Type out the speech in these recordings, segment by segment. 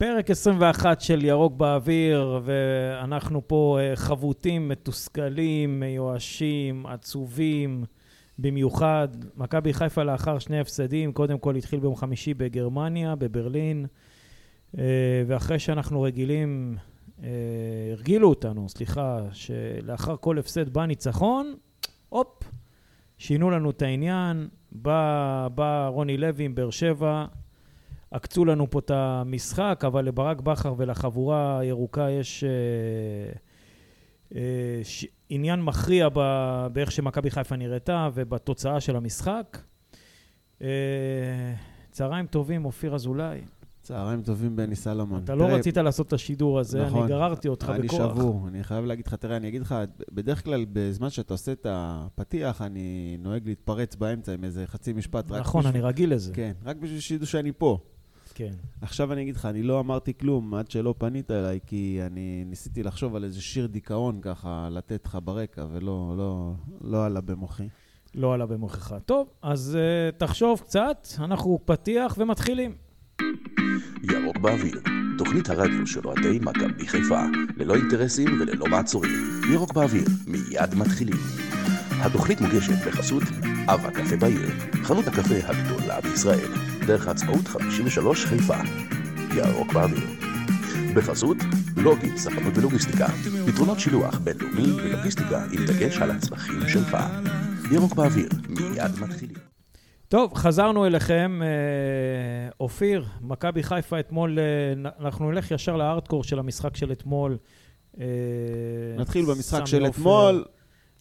פרק 21 של ירוק באוויר, ואנחנו פה אה, חבוטים, מתוסכלים, מיואשים, עצובים, במיוחד. מכבי חיפה לאחר שני הפסדים, קודם כל התחיל ביום חמישי בגרמניה, בברלין, אה, ואחרי שאנחנו רגילים, אה, הרגילו אותנו, סליחה, שלאחר כל הפסד בא ניצחון, הופ, שינו לנו את העניין, בא, בא רוני לוי עם באר שבע, עקצו לנו פה את המשחק, אבל לברק בכר ולחבורה הירוקה יש אה, אה, ש... עניין מכריע ב... באיך שמכבי חיפה נראתה ובתוצאה של המשחק. אה, צהריים טובים, אופיר אזולאי. צהריים טובים, בני סלומון. אתה לא תראה, רצית לעשות את השידור הזה, נכון, אני גררתי אותך אני בכוח. אני שבור, אני חייב להגיד לך, תראה, אני אגיד לך, בדרך כלל בזמן שאתה עושה את הפתיח, אני נוהג להתפרץ באמצע עם איזה חצי משפט. נכון, אני בשביל... רגיל לזה. כן, רק בשביל שידעו שאני פה. כן. עכשיו אני אגיד לך, אני לא אמרתי כלום עד שלא פנית אליי, כי אני ניסיתי לחשוב על איזה שיר דיכאון ככה, לתת לך ברקע, ולא לא, לא עלה במוחי. לא עלה במוחך. טוב, אז uh, תחשוב קצת, אנחנו פתיח ומתחילים. ירוק באוויר, תוכנית הרדיו של אוהדי מכבי חיפה, ללא אינטרסים וללא מעצורים. ירוק באוויר, מיד מתחילים. התוכנית מוגשת בחסות אב הקפה בעיר, חנות הקפה הגדולה בישראל, דרך העצמאות 53 חיפה. ירוק באוויר. בחסות לוגי, ספנות ולוגיסטיקה, פתרונות שילוח בינלאומי ולוגיסטיקה עם דגש על הצרכים שלך. ירוק באוויר, מיד מתחילים. טוב, חזרנו אליכם. אה, אופיר, מכבי חיפה אתמול, אה, אנחנו נלך ישר לארדקור של המשחק של אתמול. אה, נתחיל במשחק של אתמול.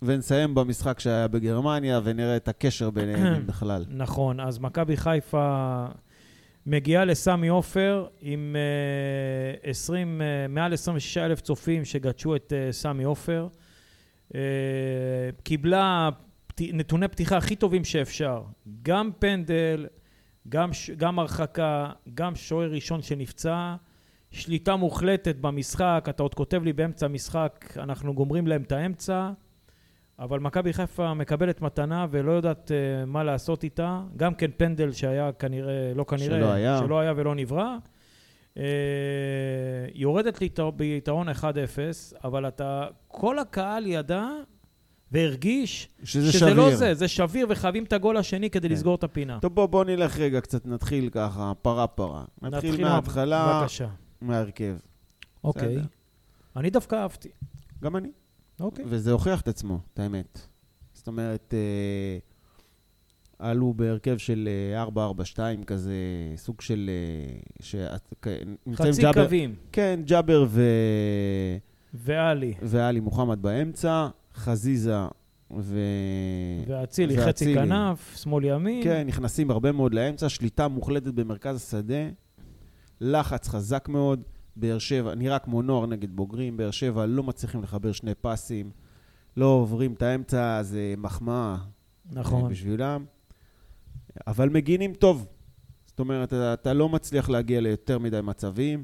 ונסיים במשחק שהיה בגרמניה, ונראה את הקשר ביניהם בכלל. נכון, אז מכבי חיפה מגיעה לסמי עופר עם uh, 20, uh, מעל 26 אלף צופים שגדשו את uh, סמי עופר. קיבלה. נתוני פתיחה הכי טובים שאפשר. גם פנדל, גם. גם הרחקה, גם שוער ראשון שנפצע. שליטה מוחלטת במשחק, אתה עוד כותב לי באמצע המשחק, אנחנו גומרים להם את האמצע. אבל מכבי חיפה מקבלת מתנה ולא יודעת uh, מה לעשות איתה. גם כן פנדל שהיה כנראה, לא כנראה, שלא היה, שלא היה ולא נברא. Uh, יורדת ביתרון 1-0, אבל אתה, כל הקהל ידע והרגיש שזה, שזה שביר. לא זה, זה שביר וחייבים את הגול השני כדי כן. לסגור את הפינה. טוב, בוא, בוא נלך רגע קצת, נתחיל ככה, פרה-פרה. נתחיל, נתחיל מההתחלה. מההרכב. אוקיי. בסדר? אני דווקא אהבתי. גם אני. אוקיי. וזה הוכיח את עצמו, את האמת. זאת אומרת, אה, עלו בהרכב של 4-4-2 אה, כזה, סוג של... אה, ש... חצי ג'אבר, קווים. כן, ג'אבר ו... ואלי. ואלי מוחמד באמצע, חזיזה ו... ואצילי חצי כנף, שמאל ימין. כן, נכנסים הרבה מאוד לאמצע, שליטה מוחלטת במרכז השדה, לחץ חזק מאוד. באר שבע, נראה כמו נוער נגד בוגרים, באר שבע לא מצליחים לחבר שני פסים, לא עוברים את האמצע, זה מחמאה. נכון. בשבילם. אבל מגינים טוב. זאת אומרת, אתה, אתה לא מצליח להגיע ליותר מדי מצבים.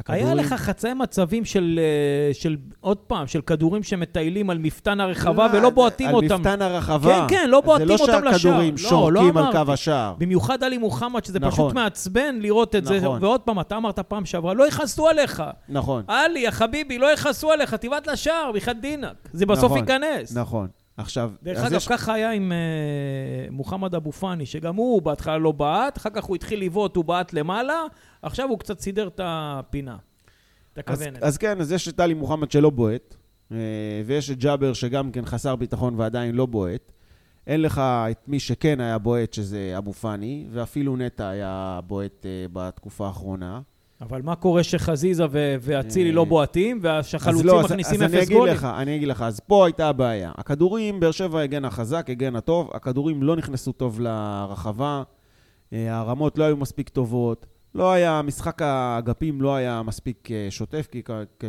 הכדורים... היה לך חצאי מצבים של, אה, של, עוד פעם, של כדורים שמטיילים על מפתן הרחבה לא, ולא בועטים על אותם. על מפתן הרחבה. כן, כן, לא בועטים אותם לשער. זה לא שהכדורים שורקים לא, לא על קו השער. במיוחד עלי מוחמד, שזה נכון. פשוט מעצבן לראות את נכון. זה. ועוד פעם, אתה אמרת פעם שעברה, לא יכעסו עליך. נכון. עלי, החביבי, לא יכעסו עליך, תבעט לשער, בכלל דינק. זה בסוף נכון, ייכנס. נכון. עכשיו... דרך אגב, יש... ככה היה עם uh, מוחמד אבו פאני, שגם הוא בהתחלה לא בעט, אחר כך הוא התחיל לבעוט, הוא בעט למעלה, עכשיו הוא קצת סידר את הפינה. את הכוונת. אז, אז כן, אז יש את טלי מוחמד שלא בועט, אה, ויש את ג'אבר שגם כן חסר ביטחון ועדיין לא בועט. אין לך את מי שכן היה בועט, שזה אבו פאני, ואפילו נטע היה בועט אה, בתקופה האחרונה. אבל מה קורה שחזיזה ואצילי לא בועטים, והחלוצים לא, מכניסים אפס גולים? לך, אני אגיד לך, אז פה הייתה הבעיה. הכדורים, באר שבע הגנה חזק, הגנה טוב, הכדורים לא נכנסו טוב לרחבה, אה, הרמות לא היו מספיק טובות. לא היה, משחק האגפים לא היה מספיק אה, שוטף, כי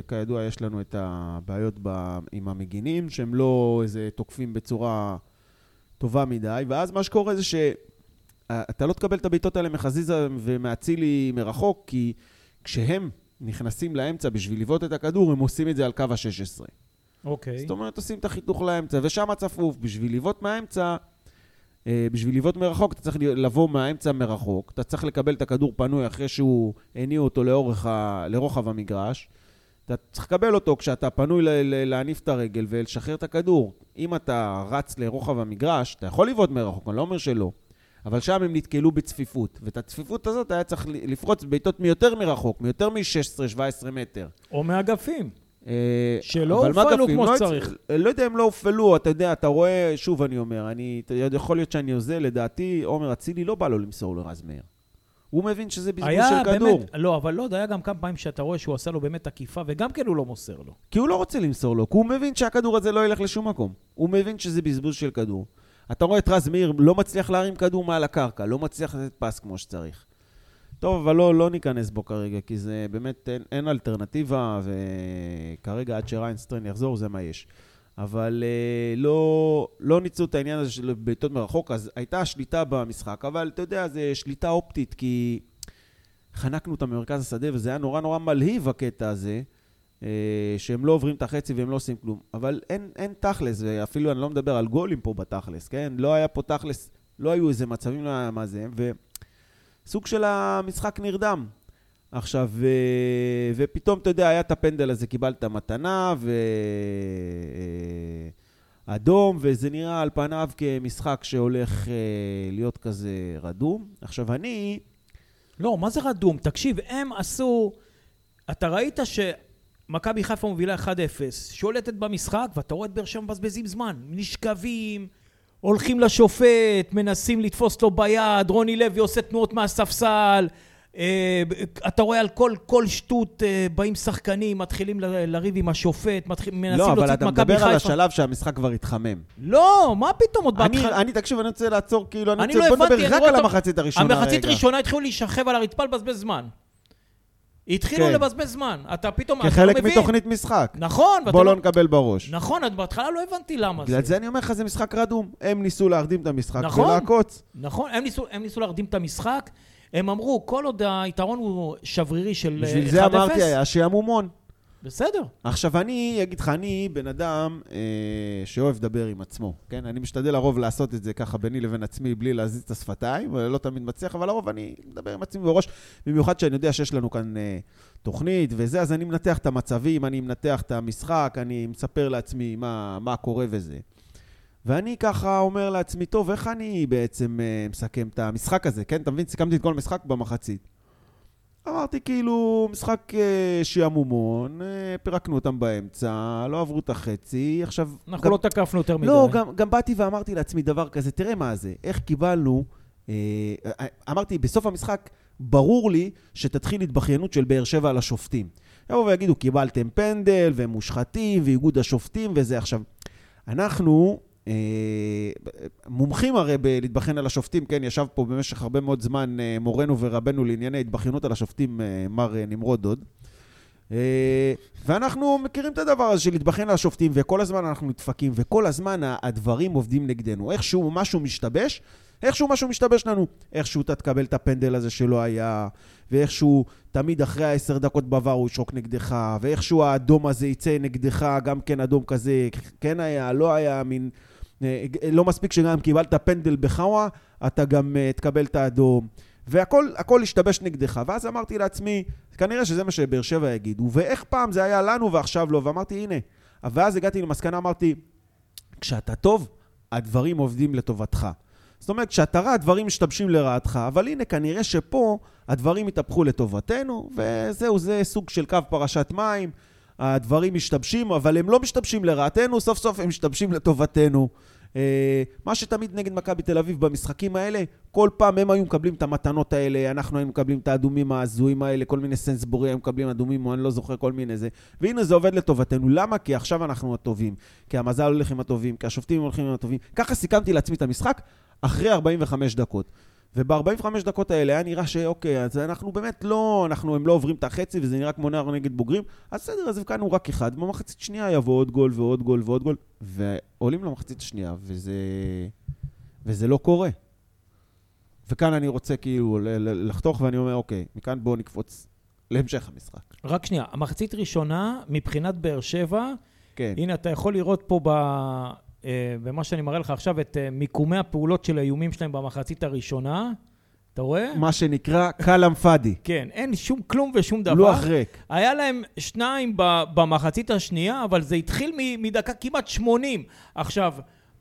כידוע יש לנו את הבעיות ב, עם המגינים, שהם לא איזה תוקפים בצורה טובה מדי, ואז מה שקורה זה שאתה לא תקבל את הבעיטות האלה מחזיזה ומאצילי מרחוק, כי כשהם נכנסים לאמצע בשביל לבעוט את הכדור, הם עושים את זה על קו ה-16. אוקיי. זאת אומרת, עושים את החיתוך לאמצע, ושם הצפוף, בשביל לבעוט מהאמצע, אה, בשביל לבעוט מרחוק, אתה צריך לבוא מהאמצע מרחוק, אתה צריך לקבל את הכדור פנוי אחרי שהוא הניע אותו לאורך ה... לרוחב המגרש. אתה צריך לקבל אותו כשאתה פנוי ל- ל- להניף את הרגל ולשחרר את הכדור. אם אתה רץ לרוחב המגרש, אתה יכול לבעוט מרחוק, אני לא אומר שלא. אבל שם הם נתקלו בצפיפות, ואת הצפיפות הזאת היה צריך לפרוץ בעיטות מיותר מרחוק, מיותר מ-16-17 מטר. או מאגפים. אה, שלא הופעלו כמו לא שצריך. לא יודע אם לא הופעלו, אתה יודע, אתה רואה, שוב אני אומר, אני, יכול להיות שאני הוזה, לדעתי, עומר אצילי לא בא לו למסור לרז מאיר. הוא מבין שזה בזבוז של כדור. באמת, לא, אבל לא, היה גם כמה פעמים שאתה רואה שהוא עשה לו באמת עקיפה, וגם כן הוא לא מוסר לו. כי הוא לא רוצה למסור לו, כי הוא מבין שהכדור הזה לא ילך לשום מקום. הוא מבין שזה בזבוז של כדור. אתה רואה את רז מאיר לא מצליח להרים כדור מעל הקרקע, לא מצליח לתת פס כמו שצריך. טוב, אבל לא, לא ניכנס בו כרגע, כי זה באמת, אין, אין אלטרנטיבה, וכרגע עד שריינסטרן יחזור, זה מה יש. אבל אה, לא, לא ניצלו את העניין הזה של בעיטות מרחוק, אז הייתה שליטה במשחק, אבל אתה יודע, זה שליטה אופטית, כי חנקנו אותם במרכז השדה, וזה היה נורא נורא מלהיב הקטע הזה. אה, שהם לא עוברים את החצי והם לא עושים כלום. אבל אין, אין תכלס, ואפילו אני לא מדבר על גולים פה בתכלס, כן? לא היה פה תכלס, לא היו איזה מצבים, לא היה מה זה, וסוג של המשחק נרדם. עכשיו, ו... ופתאום, אתה יודע, היה את הפנדל הזה, קיבלת מתנה, ואדום, וזה נראה על פניו כמשחק שהולך אה, להיות כזה רדום. עכשיו, אני... לא, מה זה רדום? תקשיב, הם עשו... אתה ראית שמכבי חיפה מובילה 1-0, שולטת במשחק, ואתה רואה את באר שבע מבזבזים זמן. נשכבים, הולכים לשופט, מנסים לתפוס לו ביד, רוני לוי עושה תנועות מהספסל. אה, אתה רואה על כל, כל שטות אה, באים שחקנים, מתחילים ל- לריב עם השופט, מתחיל, מנסים לא, להוציא אבל את אתה מכבי מדבר חיפה. על השלב שהמשחק כבר התחמם. לא, מה פתאום עוד אני, בהתחלה? אני, תקשיב, אני רוצה לעצור, כאילו, אני אני רוצה, לא בוא הבנתי, נדבר אני רק על המחצית הראשונה המחצית רגע. ראשונה התחילו להישכב על הרצפה לבזבז זמן. התחילו כן. לבזבז זמן. אתה פתאום, אתה לא כחלק מבין. מתוכנית משחק. נכון, בוא לא לא... נקבל בראש. נכון, אז בהתחלה לא הבנתי למה בגלל זה. זה אני אומר לך, זה משחק רדום. הם ניסו להרדים את המשחק נכון. ולעקוץ. נכון, הם ניסו, הם ניסו להרדים את המשחק. הם אמרו, כל עוד היתרון הוא שברירי של אה, 1-0, בשביל זה אמרתי, היה שעמומון. בסדר. עכשיו, אני אגיד לך, אני בן אדם אה, שאוהב לדבר עם עצמו, כן? אני משתדל לרוב לעשות את זה ככה ביני לבין עצמי, בלי להזיז את השפתיים, ולא תמיד מצליח, אבל לרוב אני מדבר עם עצמי בראש, במיוחד שאני יודע שיש לנו כאן אה, תוכנית וזה, אז אני מנתח את המצבים, אני מנתח את המשחק, אני מספר לעצמי מה, מה קורה וזה. ואני ככה אומר לעצמי, טוב, איך אני בעצם אה, מסכם את המשחק הזה, כן? אתה מבין? סיכמתי את כל המשחק במחצית. אמרתי כאילו, משחק אה, שעמומון, אה, פירקנו אותם באמצע, לא עברו את החצי, עכשיו... אנחנו גם, לא תקפנו יותר מדי. לא, גם, גם באתי ואמרתי לעצמי דבר כזה, תראה מה זה, איך קיבלנו... אה, אמרתי, בסוף המשחק, ברור לי שתתחיל התבכיינות של באר שבע על השופטים. יבואו ויגידו, קיבלתם פנדל, והם מושחתים, ואיגוד השופטים וזה. עכשיו, אנחנו... אה, מומחים הרי בלהתבכיין על השופטים, כן, ישב פה במשך הרבה מאוד זמן אה, מורנו ורבנו לענייני התבכיינות על השופטים, אה, מר נמרוד דוד. ואנחנו מכירים את הדבר הזה של להתבכיין על השופטים, וכל הזמן אנחנו נדפקים, וכל הזמן הדברים עובדים נגדנו. איכשהו משהו משתבש, איכשהו משהו משתבש לנו. איכשהו אתה תקבל את הפנדל הזה שלא היה, ואיכשהו תמיד אחרי העשר דקות בעבר הוא ישרוק נגדך, ואיכשהו האדום הזה יצא נגדך, גם כן אדום כזה, כן היה, לא היה, מין... אה, לא מספיק שגם קיבלת פנדל בחאווה, אתה גם אה, תקבל את האדום. והכל הכל השתבש נגדך. ואז אמרתי לעצמי, כנראה שזה מה שבאר שבע יגידו, ואיך פעם זה היה לנו ועכשיו לא, ואמרתי, הנה. ואז הגעתי למסקנה, אמרתי, כשאתה טוב, הדברים עובדים לטובתך. זאת אומרת, כשאתה רע, הדברים משתבשים לרעתך, אבל הנה, כנראה שפה הדברים התהפכו לטובתנו, וזהו, זה סוג של קו פרשת מים. הדברים משתבשים, אבל הם לא משתבשים לרעתנו, סוף סוף הם משתבשים לטובתנו. אה, מה שתמיד נגד מכבי תל אביב במשחקים האלה, כל פעם הם היו מקבלים את המתנות האלה, אנחנו היינו מקבלים את האדומים ההזויים האלה, כל מיני סנסבורי היו מקבלים אדומים, או אני לא זוכר כל מיני זה. והנה זה עובד לטובתנו. למה? כי עכשיו אנחנו הטובים. כי המזל הולך עם הטובים, כי השופטים הולכים עם הטובים. ככה סיכמתי לעצמי את המשחק אחרי 45 דקות. וב-45 דקות האלה היה נראה שאוקיי, אז אנחנו באמת לא, אנחנו, הם לא עוברים את החצי וזה נראה כמו נער נגד בוגרים, אז בסדר, אז הבקענו רק אחד, במחצית שנייה יבוא עוד גול ועוד גול ועוד גול, ועולים למחצית השנייה, וזה, וזה לא קורה. וכאן אני רוצה כאילו לחתוך, ואני אומר, אוקיי, מכאן בואו נקפוץ להמשך המשחק. רק שנייה, המחצית ראשונה, מבחינת באר שבע, כן. הנה, אתה יכול לראות פה ב... אה, ומה שאני מראה לך עכשיו, את אה, מיקומי הפעולות של האיומים שלהם במחצית הראשונה. אתה רואה? מה שנקרא כלאם פאדי. כן, אין שום כלום ושום דבר. לוח ריק. היה להם שניים במחצית השנייה, אבל זה התחיל מדקה כמעט 80. עכשיו,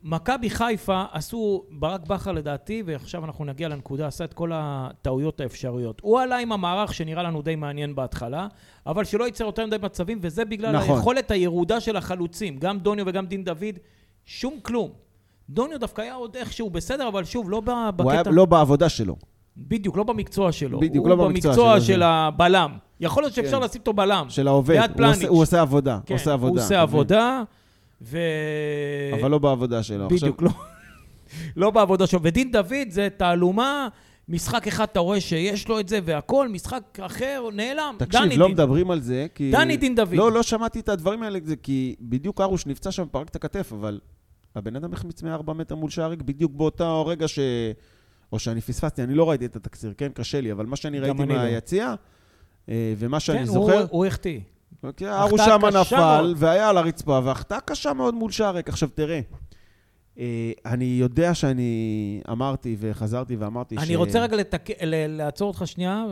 מכבי חיפה עשו, ברק בכר לדעתי, ועכשיו אנחנו נגיע לנקודה, עשה את כל הטעויות האפשריות. הוא עלה עם המערך שנראה לנו די מעניין בהתחלה, אבל שלא ייצר יותר מדי מצבים, וזה בגלל נכון. היכולת הירודה של החלוצים, גם דוניו וגם דין דוד, שום כלום. דוניו דווקא היה עוד איכשהו בסדר, אבל שוב, לא בקטע... הוא היה לא בעבודה שלו. בדיוק, לא במקצוע שלו. בדיוק, הוא לא במקצוע במקצוע שלו, של זה. הבלם. יכול להיות שאפשר כן. לשים אותו בלם. של העובד. הוא עושה-. הוא עבודה. כן, הוא עושה עבודה. הוא ו... אבל לא בעבודה שלו. בדיוק, עכשיו- לא. לא בעבודה שלו. ודין דוד זה תעלומה, משחק אחד אתה רואה שיש לו את זה והכל, משחק אחר נעלם. תקשיב, דני לא דין. מדברים על זה, כי... דני דין דוד. לא, לא שמעתי את הדברים האלה, זה כי בדיוק ארוש נפצע שם, פרק את הכתף, אבל הבן אדם החמיץ מארבע מטר מול שער ריק בדיוק באותו רגע ש... או שאני פספסתי, אני לא ראיתי את התקציר, כן? קשה לי, אבל מה שאני ראיתי לא. מהיציע, אה, ומה שאני כן, זוכר, הוא- הוא החטיא. ארוש שמה נפל. והיה על הרצפה, והחטאה קשה מאוד מול שער ריק. עכשיו, תראה, אה, אני יודע שאני אמרתי וחזרתי ואמרתי ש... אני רוצה רגע לתק... לעצור אותך שנייה.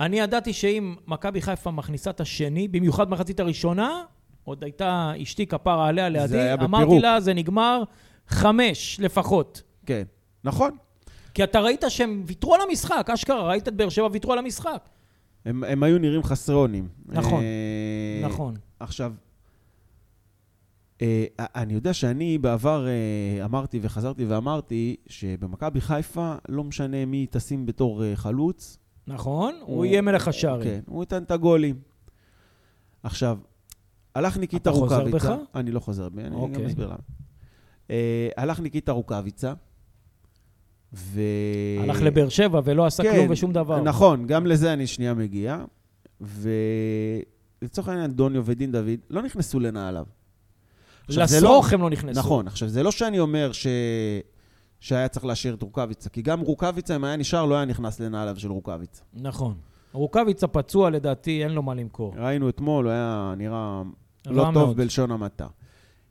אני ידעתי שאם מכבי חיפה מכניסה את השני, במיוחד במחצית הראשונה, עוד הייתה אשתי כפרה עליה לידי, אמרתי בפירוק. לה, זה נגמר חמש לפחות. כן, נכון. כי אתה ראית שהם ויתרו על המשחק, אשכרה, ראית את באר שבע ויתרו על המשחק. הם, הם היו נראים חסרי אונים. נכון, אה, נכון. עכשיו, אה, אני יודע שאני בעבר אה, אמרתי וחזרתי ואמרתי שבמכבי חיפה לא משנה מי תשים בתור אה, חלוץ. נכון, הוא הוא- יהיה מלך השערים. כן, הוא ייתן את הגולים. עכשיו, הלך ניקיטה אתה חוזר רוקאביצה. בך? אני לא חוזר בי, אני גם אוקיי. אסביר למה. אה, הלך ניקיטה רוקאביצה, ו... הלך לבאר שבע ולא עשה כן, כלום ושום דבר. נכון, גם לזה אני שנייה מגיע. ולצורך העניין, דוניו ודין דוד לא נכנסו לנעליו. זה לא- לסרוך הם לא נכנסו. נכון. עכשיו, זה לא שאני אומר ש... שהיה צריך להשאיר את רוקאביצה, כי גם רוקאביצה, אם היה נשאר, לא היה נכנס לנעליו של רוקאביצה. נכון. רוקאביצה פצוע, לדעתי, אין לו מה למכור. ראינו אתמול, הוא היה נראה לא טוב מאוד. בלשון המעטה.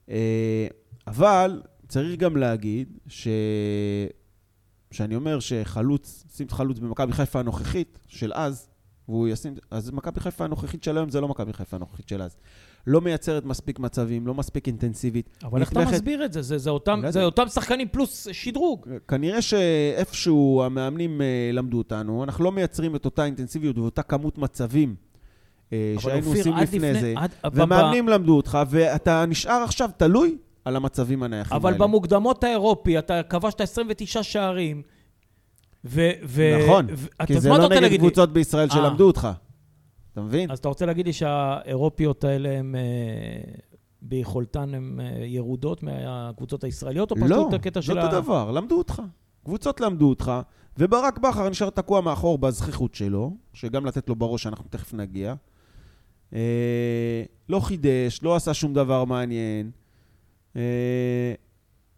אה, אבל צריך גם להגיד ש... שאני אומר שחלוץ, שים את חלוץ במכבי חיפה הנוכחית של אז, והוא ישים... אז מכבי חיפה הנוכחית של היום זה לא מכבי חיפה הנוכחית של אז. לא מייצרת מספיק מצבים, לא מספיק אינטנסיבית. אבל איך אתה מסביר את זה? זה, זה, אותם, לא זה. אותם שחקנים פלוס שדרוג. כנראה שאיפשהו המאמנים אה, למדו אותנו, אנחנו לא מייצרים את אותה אינטנסיביות ואותה כמות מצבים אה, אבל שהיינו עושים עד לפני זה. עד- ומאמנים למדו אותך, ואתה נשאר עכשיו תלוי על המצבים הנייחים אבל האלה. במוקדמות האירופי, אתה כבשת 29 שערים, ו... ו נכון, ו- כי זה לא נגד? קבוצות בישראל אה. שלמדו אותך. אתה מבין? אז אתה רוצה להגיד לי שהאירופיות האלה הן אה, ביכולתן הן אה, ירודות מהקבוצות הישראליות, או פשוט לא, את הקטע של אותו דבר, למדו אותך. קבוצות למדו אותך, וברק בכר נשאר תקוע מאחור בזכיחות שלו, שגם לתת לו בראש, אנחנו תכף נגיע. אה, לא חידש, לא עשה שום דבר מעניין. אה,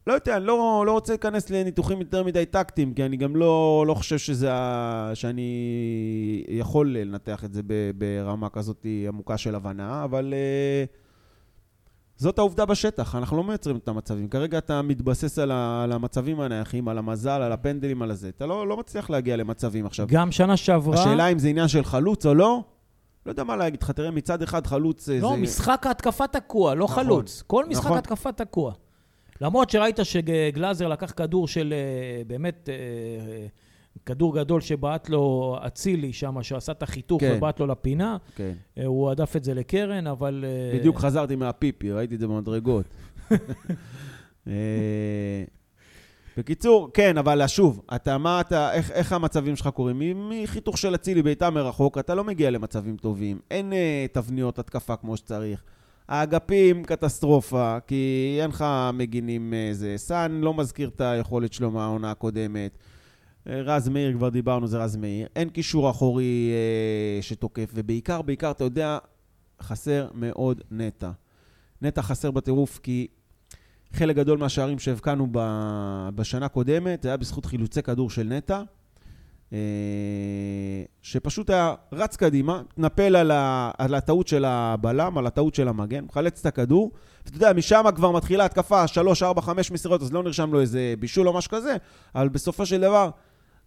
לא יודע, אני לא, לא רוצה להיכנס לניתוחים יותר מדי טקטיים, כי אני גם לא, לא חושב שזה ה... שאני יכול לנתח את זה ברמה כזאת עמוקה של הבנה, אבל אה, זאת העובדה בשטח, אנחנו לא מייצרים את המצבים. כרגע אתה מתבסס על, ה... על המצבים הנייחים, על המזל, על הפנדלים, על הזה. אתה לא, לא מצליח להגיע למצבים עכשיו. גם שנה שעברה... השאלה אם זה עניין של חלוץ או לא, לא יודע מה להגיד לך. תראה, מצד אחד חלוץ אה, לא, זה... משחק ההתקפה תקוע, לא נכון, חלוץ. כל משחק נכון. התקפה תקוע. למרות שראית שגלאזר לקח כדור של אה, באמת, אה, אה, כדור גדול שבעט לו אצילי שם, שעשה את החיתוך כן. ובעט לו לפינה, כן. הוא הדף את זה לקרן, אבל... בדיוק חזרתי מהפיפי, ראיתי את זה במדרגות. בקיצור, כן, אבל שוב, אתה, מה אתה, איך, איך המצבים שלך קורים? מחיתוך של אצילי בעיטה מרחוק, אתה לא מגיע למצבים טובים. אין אה, תבניות התקפה כמו שצריך. האגפים, קטסטרופה, כי אין לך מגינים איזה. סאן לא מזכיר את היכולת שלו מהעונה הקודמת. אה, רז מאיר, כבר דיברנו, זה רז מאיר. אין קישור אחורי אה, שתוקף, ובעיקר, בעיקר, אתה יודע, חסר מאוד נטע. נטע חסר בטירוף, כי חלק גדול מהשערים שהבקענו בשנה הקודמת, זה היה בזכות חילוצי כדור של נטע. אה, שפשוט היה רץ קדימה, התנפל על, ה, על הטעות של הבלם, על הטעות של המגן, מחלץ את הכדור, ואתה יודע, משם כבר מתחילה התקפה, 3, 4, 5 מסירות, אז לא נרשם לו איזה בישול או משהו כזה, אבל בסופו של דבר,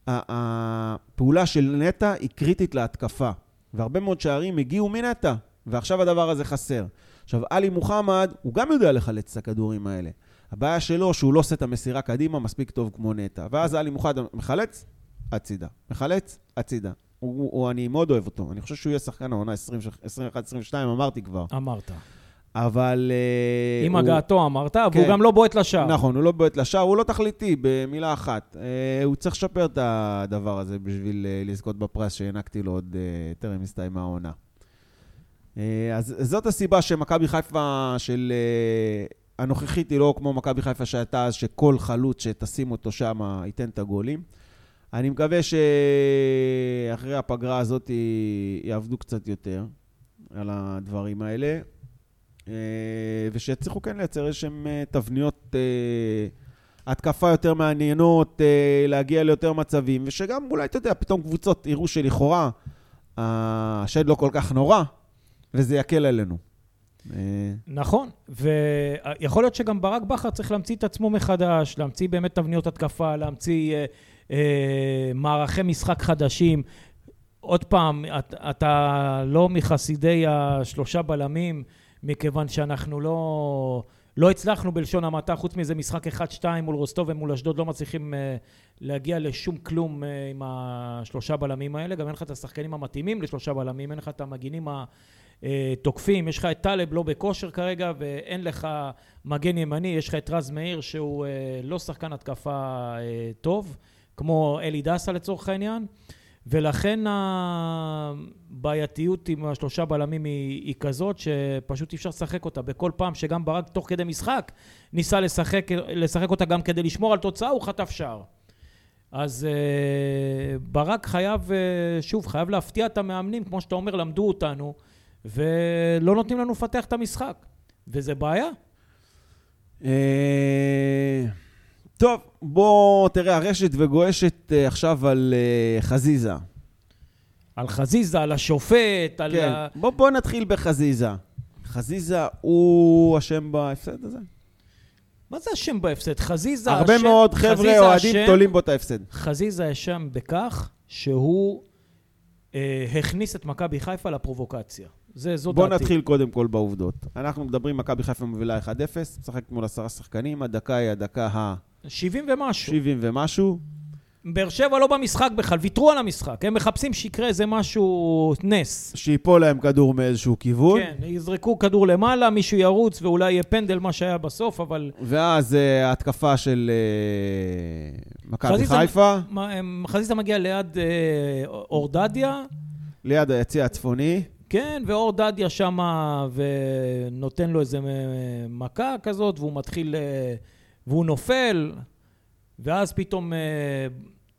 הפעולה של נטע היא קריטית להתקפה, והרבה מאוד שערים הגיעו מנטע, ועכשיו הדבר הזה חסר. עכשיו, עלי מוחמד, הוא גם יודע לחלץ את הכדורים האלה. הבעיה שלו שהוא לא עושה את המסירה קדימה מספיק טוב כמו נטע. ואז עלי מוחמד מחלץ, הצידה. מחלץ, הצידה. הוא, הוא, הוא, אני מאוד אוהב אותו. אני חושב שהוא יהיה שחקן העונה 21-22, אמרתי כבר. אמרת. אבל... עם הוא... הגעתו אמרת, כן. והוא גם לא בועט לשער. נכון, הוא לא בועט לשער, הוא לא תכליתי, במילה אחת. הוא צריך לשפר את הדבר הזה בשביל לזכות בפרס שהענקתי לו עוד טרם הסתיימה העונה. אז זאת הסיבה שמכבי חיפה של הנוכחית היא לא כמו מכבי חיפה שהייתה אז, שכל חלוץ שתשים אותו שם ייתן את הגולים. אני מקווה שאחרי הפגרה הזאת יעבדו קצת יותר על הדברים האלה, אה, ושיצליחו כן לייצר איזשהן אה, תבניות אה, התקפה יותר מעניינות, להגיע ליותר מצבים, ושגם אולי, אתה יודע, פתאום קבוצות יראו שלכאורה השד לא כל כך נורא, וזה יקל עלינו. נכון, ויכול להיות שגם ברק בכר צריך להמציא את עצמו מחדש, להמציא באמת תבניות התקפה, להמציא מערכי משחק חדשים. עוד פעם, אתה, לא מחסידי השלושה בלמים, מכיוון שאנחנו לא, לא הצלחנו בלשון המעטה, חוץ מאיזה משחק אחד-שתיים מול רוסטוב ומול אשדוד, לא מצליחים אה, להגיע לשום כלום אה, עם השלושה בלמים האלה. גם אין לך את השחקנים המתאימים לשלושה בלמים, אין לך את המגינים ה... אה, תוקפים, יש לך את טלב לא בכושר כרגע ואין לך מגן ימני, יש לך את רז מאיר שהוא אה, לא שחקן התקפה אה, טוב, כמו אלי דסה לצורך העניין, ולכן הבעייתיות עם השלושה בלמים היא, היא כזאת שפשוט אי אפשר לשחק אותה. בכל פעם שגם ברק תוך כדי משחק ניסה לשחק, לשחק אותה גם כדי לשמור על תוצאה, הוא חטף שער. אז uh, ברק חייב, uh, שוב, חייב להפתיע את המאמנים, כמו שאתה אומר, למדו אותנו. ולא נותנים לנו לפתח את המשחק, וזה בעיה. אה, טוב, בוא תראה, הרשת וגועשת אה, עכשיו על אה, חזיזה. על חזיזה, על השופט, על... כן, ה... בוא, בוא נתחיל בחזיזה. חזיזה הוא אשם בהפסד הזה? מה זה אשם בהפסד? חזיזה הרבה השם... מאוד חבר'ה אוהדים תולים בו את ההפסד. חזיזה אשם בכך שהוא אה, הכניס את מכבי חיפה לפרובוקציה. זה, זו בוא דעתי. נתחיל קודם כל בעובדות. אנחנו מדברים, מכבי חיפה מובילה 1-0, משחק מול עשרה שחקנים, הדקה היא הדקה ה... 70 ומשהו. 70 ומשהו. באר שבע לא במשחק בכלל, ויתרו על המשחק. הם מחפשים שיקרה איזה משהו, נס. שיפול להם כדור מאיזשהו כיוון. כן, יזרקו כדור למעלה, מישהו ירוץ ואולי יהיה פנדל, מה שהיה בסוף, אבל... ואז uh, התקפה של uh, מכבי חיפה. חזיזה מגיע ליד uh, אורדדיה. ליד היציא הצפוני. כן, ואור דדיה שמה ונותן לו איזה מכה כזאת, והוא מתחיל, אה, והוא נופל, ואז פתאום אה,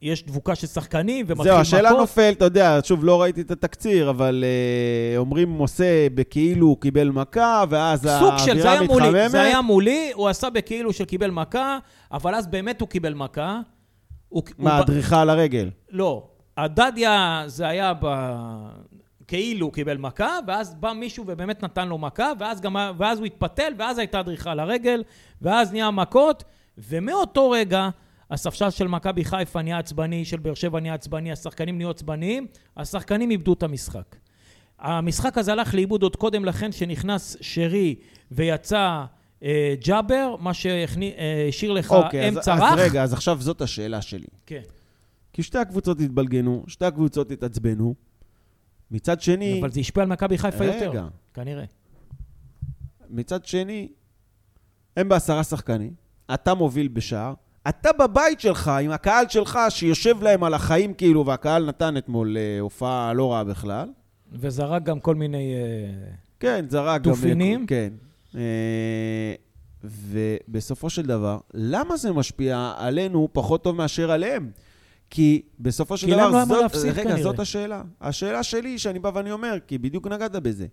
יש דבוקה של שחקנים ומתחיל מכות. זהו, השאלה נופל, אתה יודע, שוב, לא ראיתי את התקציר, אבל אה, אומרים מוסה בכאילו הוא קיבל מכה, ואז האווירה מתחממת. סוג של, זה היה מולי, זה היה מולי, הוא עשה בכאילו שקיבל מכה, אבל אז באמת הוא קיבל מכה. מה, דריכה על הרגל? לא. הדדיה זה היה ב... כאילו קיבל מכה, ואז בא מישהו ובאמת נתן לו מכה, ואז, גם, ואז הוא התפתל, ואז הייתה דריכה לרגל, ואז נהיה מכות, ומאותו רגע הספסל של מכבי חיפה נהיה עצבני, של באר שבע נהיה עצבני, השחקנים נהיו עצבניים, השחקנים איבדו את המשחק. המשחק הזה הלך לאיבוד עוד קודם לכן, שנכנס שרי ויצא אה, ג'אבר, מה שהשאיר לך אוקיי, אמצע אז, רך. אז רגע, אז עכשיו זאת השאלה שלי. כן. כי שתי הקבוצות התבלגנו, שתי הקבוצות התעצבנו. מצד שני... אבל זה השפיע על מכבי חיפה רגע. יותר, כנראה. מצד שני, הם בעשרה שחקנים, אתה מוביל בשער, אתה בבית שלך, עם הקהל שלך, שיושב להם על החיים כאילו, והקהל נתן אתמול אה, הופעה לא רעה בכלל. וזרק גם כל מיני... אה, כן, זרק גם... תופינים. כן. אה, ובסופו של דבר, למה זה משפיע עלינו פחות טוב מאשר עליהם? כי בסופו של כי דבר, לא זאת, להפסיד, רגע, כנראה. זאת השאלה. השאלה שלי, שאני בא ואני אומר, כי בדיוק נגעת בזה.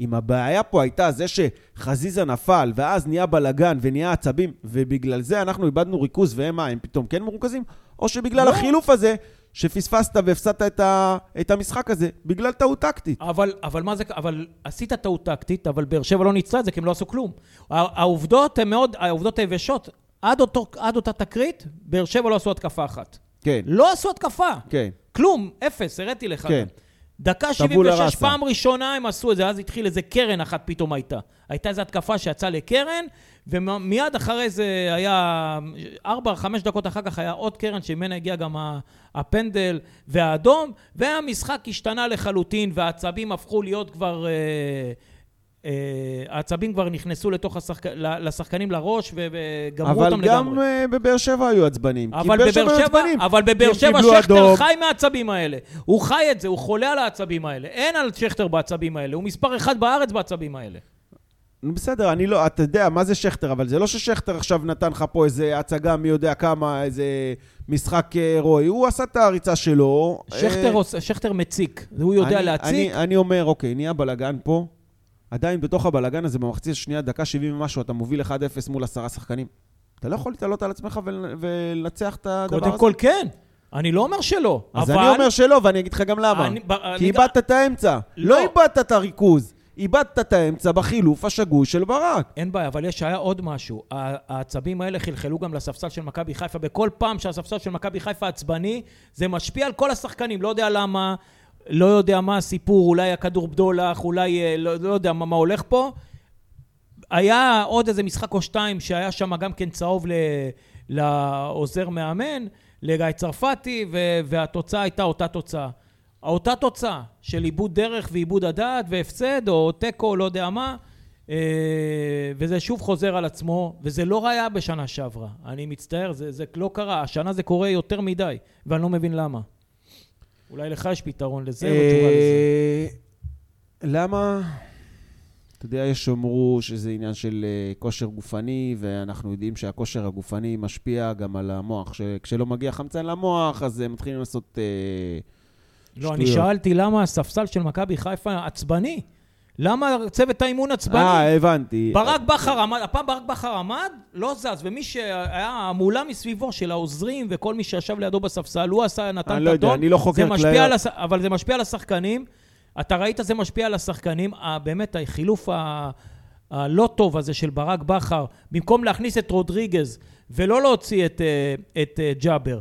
אם הבעיה פה הייתה זה שחזיזה נפל, ואז נהיה בלגן ונהיה עצבים, ובגלל זה אנחנו איבדנו ריכוז, והם מה, הם פתאום כן מרוכזים? או שבגלל לא. החילוף הזה, שפספסת והפסדת את, ה, את המשחק הזה בגלל טעות טקטית. אבל, אבל מה זה, אבל עשית טעות טקטית, אבל באר שבע לא ניצלה את זה כי הם לא עשו כלום. הע- העובדות הן מאוד, העובדות היבשות, עד, אותו, עד אותה תקרית, באר שבע לא עשו התקפה אחת. כן, לא עשו התקפה. כן. כלום, אפס, הראיתי לך. כן. דקה טבולה 76, ראסה. פעם ראשונה הם עשו את זה, אז התחיל איזה קרן אחת פתאום הייתה. הייתה איזו התקפה שיצאה לקרן, ומיד אחרי זה היה, ארבע, חמש דקות אחר כך היה עוד קרן שממנה הגיע גם הפנדל והאדום, והמשחק השתנה לחלוטין, והעצבים הפכו להיות כבר... אה, העצבים כבר נכנסו לתוך השחק... לשחקנים לראש וגמרו אבל אותם גם לגמרי. אה, בבאר שבע היו עצבנים. אבל באר בבאר היו שבע, עצבנים. אבל בבאר שבע שכטר. חי מהעצבים האלה. הוא חי את זה, הוא חולה על העצבים האלה. אין על שכטר בעצבים האלה, הוא מספר אחד בארץ בעצבים האלה. בסדר, אני לא, אתה יודע, מה זה שכטר? אבל זה לא ששכטר עכשיו נתן לך פה איזה הצגה מי יודע כמה, איזה משחק אה, רועי. הוא עשה את הריצה שלו. שכטר, אה, שכטר מציק, הוא יודע אני- להציק. אני, אני אומר, אוקיי, נהיה בלאגן פה. עדיין בתוך הבלאגן הזה, במחצית השנייה, דקה 70 ומשהו, אתה מוביל 1-0 מול עשרה שחקנים. אתה לא יכול להתעלות על עצמך ול- ולנצח את הדבר הזה. קודם כל כן, אני לא אומר שלא, אז אבל... אני אומר שלא, ואני אגיד לך גם למה. אני- כי איבדת את האמצע. לא. לא איבדת את הריכוז. איבדת את האמצע בחילוף השגוי של ברק. אין בעיה, אבל יש, היה עוד משהו. העצבים האלה חלחלו גם לספסל של מכבי חיפה. בכל פעם שהספסל של מכבי חיפה עצבני, זה משפיע על כל השחקנים. לא יודע למה, לא יודע מה הסיפור, אולי הכדור בדולח, אולי אה, לא, לא יודע מה, מה הולך פה. היה עוד איזה משחק או שתיים שהיה שם גם כן צהוב ל, לעוזר מאמן, לגיא צרפתי, ו, והתוצאה הייתה אותה תוצאה. אותה תוצאה של איבוד דרך ואיבוד הדעת והפסד או תיקו, לא יודע מה, אה, וזה שוב חוזר על עצמו, וזה לא היה בשנה שעברה. אני מצטער, זה, זה לא קרה. השנה זה קורה יותר מדי, ואני לא מבין למה. אולי לך יש פתרון לזה או תשובה לזה. אה, למה? אתה יודע, יש שאומרו שזה עניין של אה, כושר גופני, ואנחנו יודעים שהכושר הגופני משפיע גם על המוח. כשלא מגיע חמצן למוח, אז אה, מתחילים לעשות... לא, אני. שאלתי למה הספסל של מכבי חיפה עצבני. למה צוות האימון עצבני? אה, הבנתי. ברק בכר עמד, הפעם ברק בכר עמד, לא זז, ומי שהיה המולה מסביבו של העוזרים וכל מי שישב לידו בספסל, הוא עשה, נתן אני את לא יודע, הטון. אני לא חוקר זה משפיע כליות. על הש... אבל זה משפיע על השחקנים. אתה ראית, זה משפיע על השחקנים. באמת, החילוף ה... הלא טוב הזה של ברק בכר, במקום להכניס את רודריגז ולא להוציא את, אה, את אה, ג'אבר,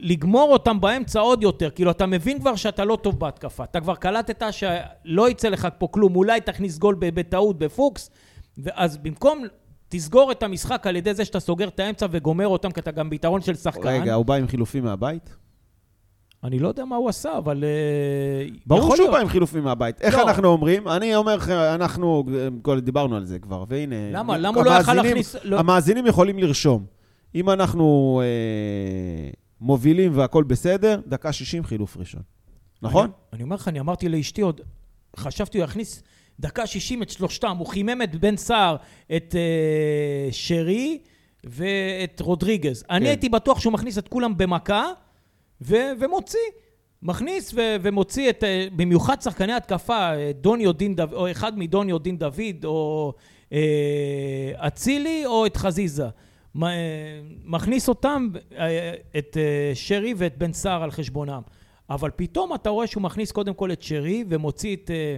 לגמור אותם באמצע עוד יותר, כאילו אתה מבין כבר שאתה לא טוב בהתקפה, אתה כבר קלטת שלא יצא לך פה כלום, אולי תכניס גול בטעות בפוקס, ואז במקום תסגור את המשחק על ידי זה שאתה סוגר את האמצע וגומר אותם, כי אתה גם ביתרון של שחקן. רגע, הוא בא עם חילופים מהבית? אני לא יודע מה הוא עשה, אבל... אה, ברור שהוא להיות. בא עם חילופים מהבית. איך לא. אנחנו אומרים? אני אומר לך, אנחנו, כל- דיברנו על זה כבר, והנה... למה? למה הוא לא יכל להכניס... לא- המאזינים יכולים לרשום. אם אנחנו אה, מובילים והכול בסדר, דקה 60 חילוף ראשון. נכון? אני, אני אומר לך, אני אמרתי לאשתי עוד, חשבתי הוא יכניס דקה 60 את שלושתם, הוא חימם את בן סער, את אה, שרי ואת רודריגז. אני כן. הייתי בטוח שהוא מכניס את כולם במכה ו, ומוציא. מכניס ו- ומוציא את, אה, במיוחד שחקני התקפה, אה, דוניו דין דוד, או אחד מדוניו דין דוד, או אה, אצילי, או את חזיזה. מכניס אותם, אה, את אה, שרי ואת בן סער על חשבונם. אבל פתאום אתה רואה שהוא מכניס קודם כל את שרי ומוציא את, אה,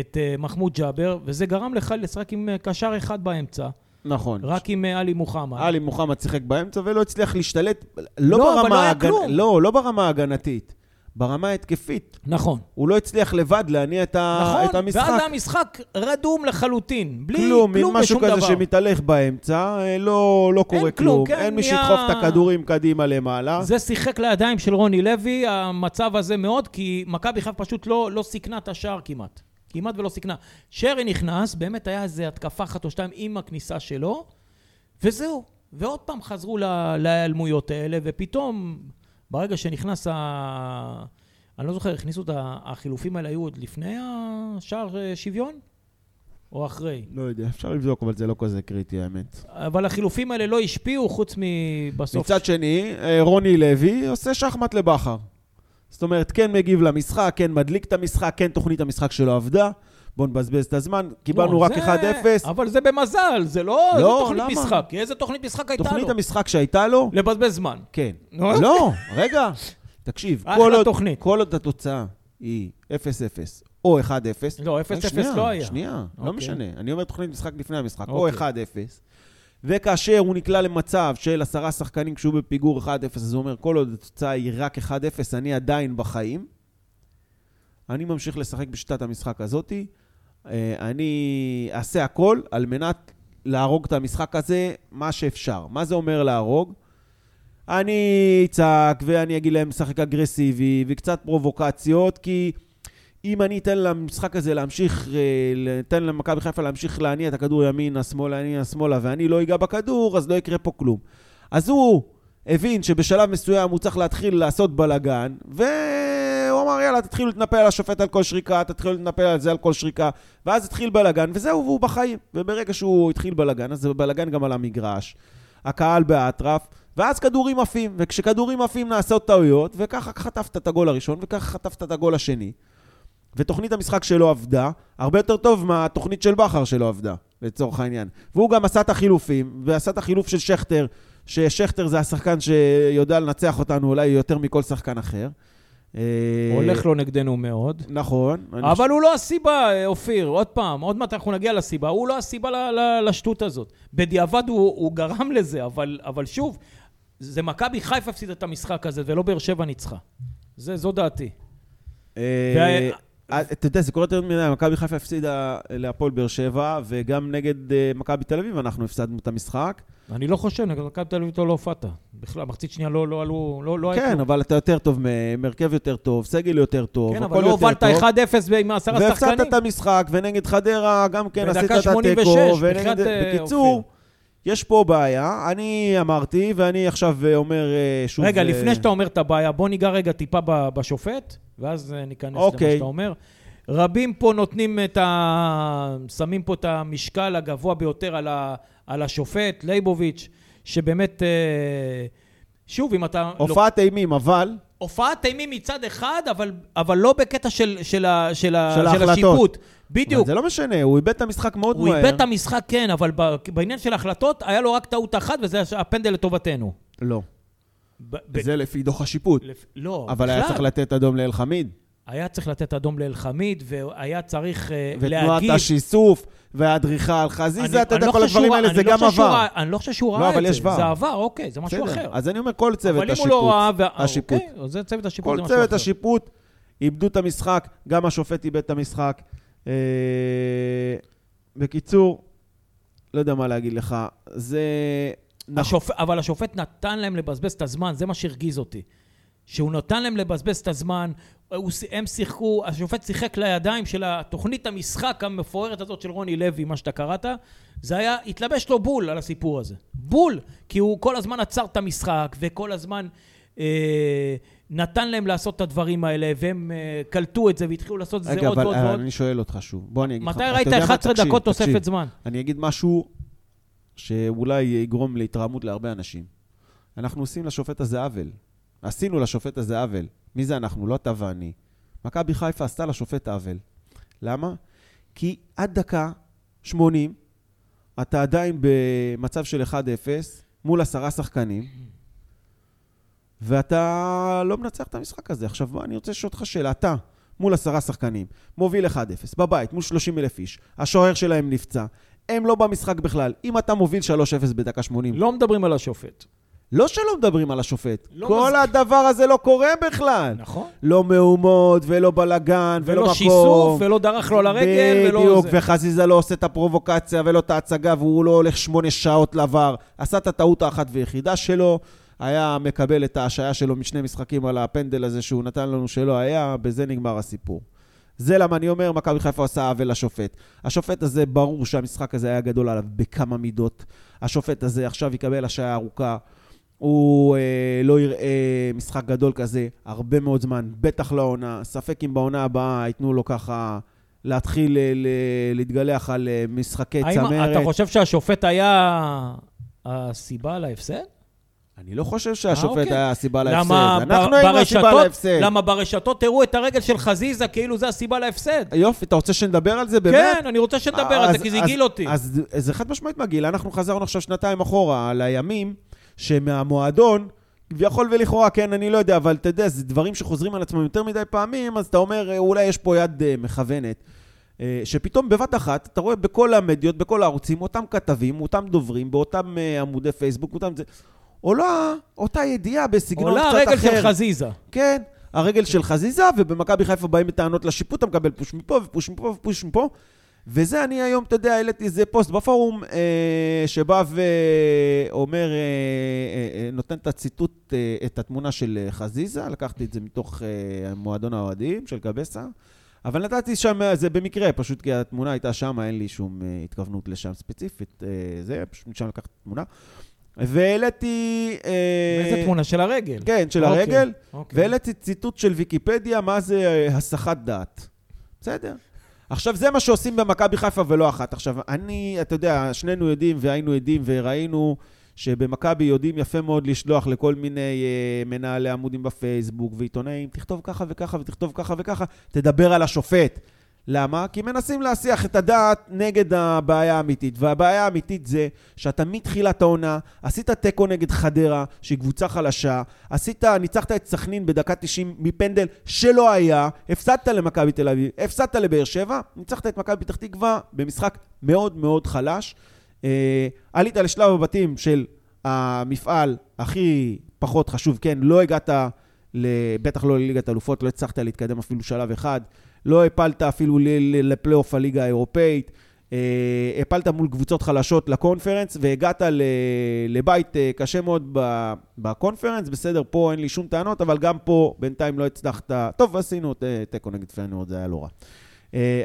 את מחמוד ג'אבר, וזה גרם לך לשחק עם קשר אחד באמצע, נכון. רק עם עלי מוחמד. עלי מוחמד שיחק באמצע ולא הצליח להשתלט, לא, לא, ברמה לא כלום. לא, לא ברמה ההגנתית, ברמה ההתקפית. נכון. הוא לא הצליח לבד להניע את, ה... נכון, את המשחק. ואז המשחק רדום לחלוטין, בלי כלום, כלום, משהו כזה דבר. שמתהלך באמצע, אה, לא, לא קורה כלום, כלום. כן, אין מי שידחוף את הכדורים קדימה למעלה. זה שיחק לידיים של רוני לוי, המצב הזה מאוד, כי מכבי חיפה פשוט לא, לא סיכנה את השער כמעט. כמעט ולא סיכנה. שרי נכנס, באמת היה איזה התקפה אחת או שתיים עם הכניסה שלו, וזהו. ועוד פעם חזרו להיעלמויות האלה, ופתאום, ברגע שנכנס ה... אני לא זוכר, הכניסו את החילופים האלה, היו עוד לפני השער אה, שוויון? או אחרי? לא יודע, אפשר לבדוק, אבל זה לא כזה קריטי, האמת. אבל החילופים האלה לא השפיעו, חוץ מבסוף. מצד שני, אה, רוני לוי עושה שחמט לבכר. זאת אומרת, כן מגיב למשחק, כן מדליק את המשחק, כן תוכנית המשחק שלו עבדה. בואו נבזבז את הזמן, קיבלנו לא, רק זה- 1-0. אבל זה במזל, זה לא, לא, זה תוכנית למה? משחק. איזה תוכנית משחק הייתה תוכנית לו? המשחק שהייתה לו, לבזבז זמן. כן. לא, רגע. תקשיב, כל עוד, תוכנית. כל עוד התוצאה היא 0-0 או 1-0, לא, 0-0 שנייה, לא היה. שנייה, לא אוקיי. משנה. אני אומר תוכנית משחק לפני המשחק, או אוקיי. 1-0, וכאשר הוא נקלע למצב של עשרה שחקנים כשהוא בפיגור 1-0, אז הוא אומר, כל עוד התוצאה היא רק 1-0, אני עדיין בחיים. אני ממשיך לשחק בשיטת המשחק הזאתי. אה, אני אעשה הכל על מנת להרוג את המשחק הזה מה שאפשר. מה זה אומר להרוג? אני אצעק ואני אגיד להם לשחק אגרסיבי וקצת פרובוקציות, כי אם אני אתן למשחק הזה להמשיך, אה, אתן למכבי חיפה להמשיך להניע את הכדור ימינה, שמאלה, ימינה, שמאלה, ואני לא אגע בכדור, אז לא יקרה פה כלום. אז הוא הבין שבשלב מסוים הוא צריך להתחיל לעשות בלאגן, והוא אמר, יאללה, תתחילו להתנפל על השופט על כל שריקה, תתחילו להתנפל על זה על כל שריקה, ואז התחיל בלאגן, וזהו, והוא בחיים. וברגע שהוא התחיל בלאגן, אז זה בלאגן גם על המגרש. הקהל באטרף, ואז כדורים עפים, וכשכדורים עפים נעשות טעויות, וככה חטפת את הגול הראשון, וככה חטפת את הגול השני. ותוכנית המשחק שלו עבדה, הרבה יותר טוב מהתוכנית של בכר שלו עבדה, לצורך העניין. והוא גם עשה את החילופים, ועשה את החילוף של שכטר, ששכטר זה השחקן שיודע לנצח אותנו אולי יותר מכל שחקן אחר. אה, הולך לו נגדנו מאוד. נכון. אבל הוא לא הסיבה, אה, אופיר, עוד פעם, עוד מעט אנחנו נגיע לסיבה, הוא לא הסיבה לשטות הזאת. בדיעבד הוא, הוא גרם לזה, אבל, אבל שוב, זה מכבי חיפה הפסידה את המשחק הזה, ולא באר שבע ניצחה. זה, זו דעתי. אה, אה, אתה יודע, זה קורה יותר מדי, מכבי חיפה הפסידה להפועל באר שבע, וגם נגד אה, מכבי תל אביב אנחנו הפסדנו את המשחק. אני לא חושב, נגד מכבי תל אביב לא הופעת. בכלל, מחצית שנייה לא, לא עלו, לא, לא כן. אבל אתה יותר טוב מהם, הרכב יותר טוב, סגל יותר טוב, כן, הכל אבל לא יותר הובלת טוב. 1-0 עם עשרה שחקנים. והפסדת את המשחק, ונגד חדרה גם כן עשית את 86, התיקו. ונגד... אה, בקיצור. יש פה בעיה, אני אמרתי, ואני עכשיו אה, אומר אה, שוב... רגע, אה, לפני שאתה אומר את הבעיה, בוא ניגע רגע טיפה בשופט, ואז אה, ניכנס למה אוקיי. שאתה אומר. רבים פה נותנים את ה... שמים פה את המשקל הגבוה ביותר על, ה... על השופט, לייבוביץ', שבאמת... אה, שוב, אם אתה... הופעת אימים, אבל... הופעת אימים מצד אחד, אבל, אבל לא בקטע של, של, ה, של, ה, של של. השיפוט. בדיוק. זה לא משנה, הוא איבד את המשחק מאוד הוא מהר. איבד את המשחק, כן, אבל בעניין של ההחלטות, היה לו רק טעות אחת, וזה הפנדל לטובתנו. לא, ב- ב- זה לפי דוח השיפוט. לפ- לא, אבל היה בכלל. צריך לתת אדום לאלחמיד. היה צריך לתת אדום לאלחמיד, והיה צריך אה, ותנועת להגיב. השיסוף, והדריכה על חזיזה, אתה יודע, לא כל הדברים האלה זה לא גם עבר. אני לא חושב שהוא לא, ראה אבל את יש זה. ור. זה עבר, אוקיי, זה משהו אחר. אז אני אומר, כל צוות אבל אם הוא השיפוט. לא ראה... ו- השיפוט. אוקיי, זה צוות השיפוט, כל זה משהו צוות אחר. השיפוט איבדו את המשחק, גם השופט איבד את המשחק. אה, בקיצור, לא יודע מה להגיד לך. זה... נכון. השופ... אבל השופט נתן להם לבזבז את הזמן, זה מה שהרגיז אותי. שהוא נתן להם לבזבז את הזמן, הוא... הם שיחקו, השופט שיחק לידיים של התוכנית המשחק המפוארת הזאת של רוני לוי, מה שאתה קראת, זה היה, התלבש לו בול על הסיפור הזה. בול! כי הוא כל הזמן עצר את המשחק, וכל הזמן אה, נתן להם לעשות את הדברים האלה, והם אה, קלטו את זה והתחילו לעשות את זה רגע, עוד אבל ועוד אה, ועוד. אני שואל אותך שוב. בוא אני אגיד לך. מתי ראית יודע מה? 11 תקשיב, דקות תקשיב. תוספת זמן? אני אגיד משהו שאולי יגרום להתרעמות להרבה אנשים. אנחנו עושים לשופט הזה עוול. עשינו לשופט הזה עוול. מי זה אנחנו? לא אתה ואני. מכבי חיפה עשתה לשופט עוול. למה? כי עד דקה 80, אתה עדיין במצב של 1-0 מול עשרה שחקנים, ואתה לא מנצח את המשחק הזה. עכשיו, אני רוצה לשאול אותך שאלה. אתה, מול עשרה שחקנים, מוביל 1-0, בבית, מול 30 אלף איש, השוער שלהם נפצע, הם לא במשחק בכלל. אם אתה מוביל 3-0 בדקה 80, לא, מדברים על השופט. לא שלא מדברים על השופט, לא כל מז- הדבר הזה לא קורה בכלל. נכון. לא מהומות, ולא בלאגן, ולא ולא מקום. שיסוף, ולא דרך לו על הרגל, ולא בדיוק, זה. וחזיזה לא עושה את הפרובוקציה ולא את ההצגה, והוא לא הולך שמונה שעות לעבר. עשה את הטעות האחת ויחידה שלו, היה מקבל את ההשעיה שלו משני משחקים על הפנדל הזה שהוא נתן לנו שלא היה, בזה נגמר הסיפור. זה למה אני אומר, מכבי חיפה עושה עוול לשופט. השופט הזה, ברור שהמשחק הזה היה גדול עליו בכמה מידות. השופט הזה עכשיו יקבל השעיה ארוכה. הוא אה, לא יראה משחק גדול כזה הרבה מאוד זמן, בטח העונה. ספק אם בעונה הבאה ייתנו לו ככה להתחיל אה, ל- להתגלח על אה, משחקי האם צמרת. אתה חושב שהשופט היה הסיבה להפסד? אני לא חושב שהשופט אוקיי. היה הסיבה להפסד. למה אנחנו היינו הסיבה להפסד. למה ברשתות הראו את הרגל של חזיזה כאילו זה הסיבה להפסד? יופי, אתה רוצה שנדבר על זה באמת? כן, אני רוצה שנדבר על זה, כי זה הגעיל אותי. אז זה חד משמעית מגעיל. אנחנו חזרנו עכשיו שנתיים אחורה לימים שמהמועדון כביכול ולכאורה, כן, אני לא יודע, אבל אתה יודע, זה דברים שחוזרים על עצמם יותר מדי פעמים, אז אתה אומר, אה, אולי יש פה יד אה, מכוונת. אה, שפתאום בבת אחת, אתה רואה בכל המדיות, בכל הערוצים, אותם כתבים, אותם דוברים, באותם אה, עמודי פייסבוק, אותם זה... עולה אותה ידיעה בסגנון קצת אחר. עולה הרגל של חזיזה. כן, הרגל של חזיזה, ובמכבי חיפה באים בטענות לשיפוט, אתה מקבל פוש מפה ופוש מפה ופוש מפה. וזה אני היום, אתה יודע, העליתי איזה פוסט בפורום אה, שבא ואומר, אה, אה, אה, נותן את הציטוט, אה, את התמונה של אה, חזיזה, לקחתי את זה מתוך אה, מועדון האוהדים של קבסה, אבל נתתי שם, אה, זה במקרה, פשוט כי התמונה הייתה שם, אין לי שום אה, התכוונות לשם ספציפית, אה, זה, פשוט משם לקחתי תמונה. והעליתי... אה, איזה תמונה? של הרגל. כן, של אוקיי, הרגל, אוקיי. והעליתי ציטוט של ויקיפדיה, מה זה אה, הסחת דעת. בסדר. עכשיו, זה מה שעושים במכבי חיפה ולא אחת. עכשיו, אני, אתה יודע, שנינו יודעים והיינו עדים וראינו שבמכבי יודעים יפה מאוד לשלוח לכל מיני אה, מנהלי עמודים בפייסבוק ועיתונאים, תכתוב ככה וככה ותכתוב ככה וככה, תדבר על השופט. למה? כי מנסים להסיח את הדעת נגד הבעיה האמיתית. והבעיה האמיתית זה שאתה מתחילת העונה עשית תיקו נגד חדרה, שהיא קבוצה חלשה, עשית, ניצחת את סכנין בדקה 90 מפנדל שלא היה, הפסדת למכבי תל אביב, הפסדת לבאר שבע, ניצחת את מכבי פתח תקווה במשחק מאוד מאוד חלש. אה, עלית לשלב הבתים של המפעל הכי פחות חשוב, כן, לא הגעת, בטח לא לליגת אלופות, לא הצלחת להתקדם אפילו שלב אחד. לא הפלת אפילו לפלייאוף הליגה האירופאית, אה, הפלת מול קבוצות חלשות לקונפרנס, והגעת לבית אה, קשה מאוד בקונפרנס, בסדר, פה אין לי שום טענות, אבל גם פה בינתיים לא הצלחת, טוב, עשינו אה, תיקו נגד פיינורד, זה היה לא רע.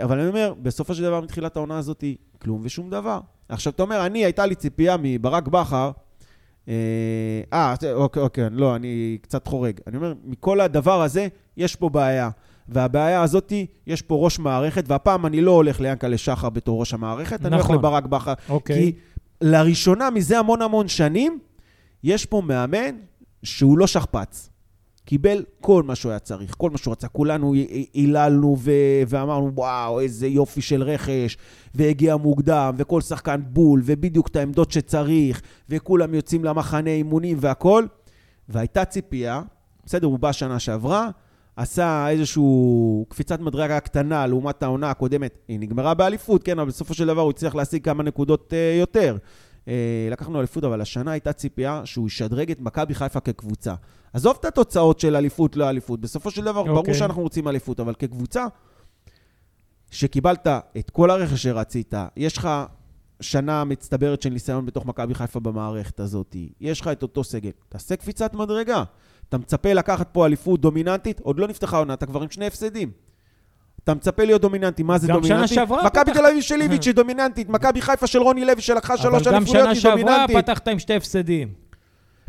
אבל אני אומר, בסופו של דבר, מתחילת העונה הזאת, כלום ושום דבר. עכשיו, אתה אומר, אני, הייתה לי ציפייה מברק בכר, אה, אוקיי, אוקיי, לא, אני קצת חורג. אני אומר, מכל הדבר הזה, יש פה בעיה. והבעיה הזאת, יש פה ראש מערכת, והפעם אני לא הולך ליענקלה שחר בתור ראש המערכת, אני הולך נכון. לברק בכר. אוקיי. כי לראשונה מזה המון המון שנים, יש פה מאמן שהוא לא שכפ"ץ. קיבל כל מה שהוא היה צריך, כל מה שהוא רצה. כולנו היללנו ו- ואמרנו, וואו, איזה יופי של רכש, והגיע מוקדם, וכל שחקן בול, ובדיוק את העמדות שצריך, וכולם יוצאים למחנה אימונים והכול. והייתה ציפייה, בסדר, הוא בא שנה שעברה, עשה איזושהי קפיצת מדרגה קטנה לעומת העונה הקודמת. היא נגמרה באליפות, כן, אבל בסופו של דבר הוא הצליח להשיג כמה נקודות uh, יותר. Uh, לקחנו אליפות, אבל השנה הייתה ציפייה שהוא ישדרג את מכבי חיפה כקבוצה. עזוב את התוצאות של אליפות, לא אליפות. בסופו של דבר, okay. ברור אוקיי. שאנחנו רוצים אליפות, אבל כקבוצה, שקיבלת את כל הרכש שרצית, יש לך שנה מצטברת של ניסיון בתוך מכבי חיפה במערכת הזאת, יש לך את אותו סגל, תעשה קפיצת מדרגה. אתה מצפה לקחת פה אליפות דומיננטית, עוד לא נפתחה עונה, אתה כבר עם שני הפסדים. אתה מצפה להיות דומיננטי, מה זה גם דומיננטי? שנה שעברה מכבי פתח- תל אביב של איביץ' היא דומיננטית, מכבי חיפה של רוני לוי שלקחה שלוש אבל גם אליפויות שנה היא שעברה דומיננטית. פתחת עם שתי הפסדים.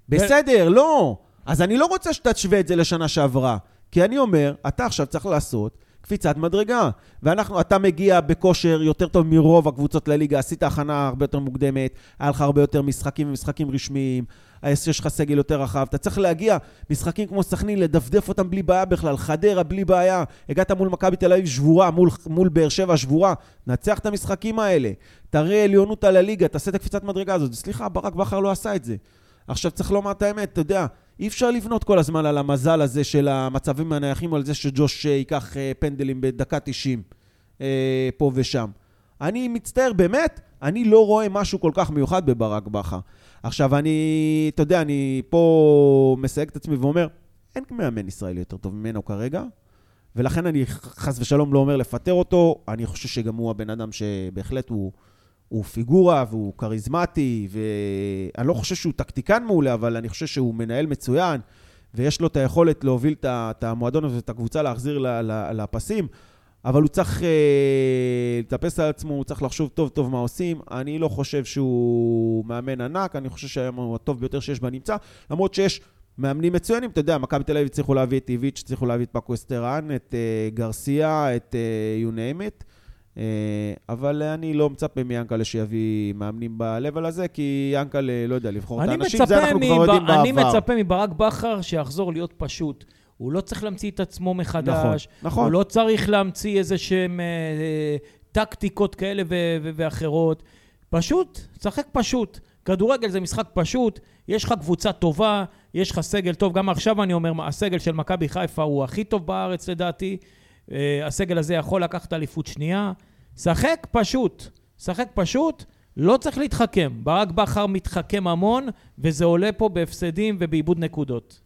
בסדר, לא. אז אני לא רוצה שתשווה את זה לשנה שעברה. כי אני אומר, אתה עכשיו צריך לעשות קפיצת מדרגה. ואנחנו, אתה מגיע בכושר יותר טוב מרוב הקבוצות לליגה, עשית הכנה הרבה יותר מוקדמת, היה לך הרבה יותר משחקים ומשחקים רשמיים, יש לך סגל יותר רחב. אתה צריך להגיע, משחקים כמו סכנין, לדפדף אותם בלי בעיה בכלל, חדרה בלי בעיה. הגעת מול מכבי תל אביב שבורה, מול, מול באר שבע שבורה. נצח את המשחקים האלה. תראה עליונות על הליגה, תעשה את הקפיצת מדרגה הזאת. סליחה, ברק בכר לא עשה את זה. עכשיו צריך לומר את האמת, אתה יודע, אי אפשר לבנות כל הזמן על המזל הזה של המצבים הנייחים, או על זה שג'וש אה, ייקח אה, פנדלים בדקה 90 אה, פה ושם. אני מצטער, באמת, אני לא רואה משהו כל כך מיוחד בברק בכר. עכשיו, אני, אתה יודע, אני פה מסייג את עצמי ואומר, אין מאמן ישראלי יותר טוב ממנו כרגע, ולכן אני חס ושלום לא אומר לפטר אותו, אני חושב שגם הוא הבן אדם שבהחלט הוא... הוא פיגורה והוא כריזמטי, ואני לא חושב שהוא טקטיקן מעולה, אבל אני חושב שהוא מנהל מצוין, ויש לו את היכולת להוביל את את המועדון הזה ואת הקבוצה להחזיר לפסים, אבל הוא צריך אה, לטפס על עצמו, הוא צריך לחשוב טוב טוב מה עושים. אני לא חושב שהוא מאמן ענק, אני חושב שהיום הוא הטוב ביותר שיש בנמצא, למרות שיש מאמנים מצוינים, אתה יודע, מכבי תל אביב הצליחו להביא את איביץ', הצליחו להביא את פאקו אסטרן, את אה, גרסיה, את אה, you name it. אה, אבל אני לא מצפה מיאנקלה שיביא מאמנים ב-level הזה, כי יאנקלה, לא יודע, לבחור את אני האנשים, זה אנחנו כבר יודעים אני בעבר. מצפה מברק בכר שיחזור להיות פשוט. הוא לא צריך להמציא את עצמו מחדש. נכון, נכון. הוא לא צריך להמציא איזה שהם אה, אה, טקטיקות כאלה ו- ו- ואחרות. פשוט, שחק פשוט. כדורגל זה משחק פשוט, יש לך קבוצה טובה, יש לך סגל טוב, גם עכשיו אני אומר, הסגל של מכבי חיפה הוא הכי טוב בארץ לדעתי. אה, הסגל הזה יכול לקחת אליפות שנייה. שחק פשוט, שחק פשוט, לא צריך להתחכם. ברק בכר מתחכם המון, וזה עולה פה בהפסדים ובעיבוד נקודות.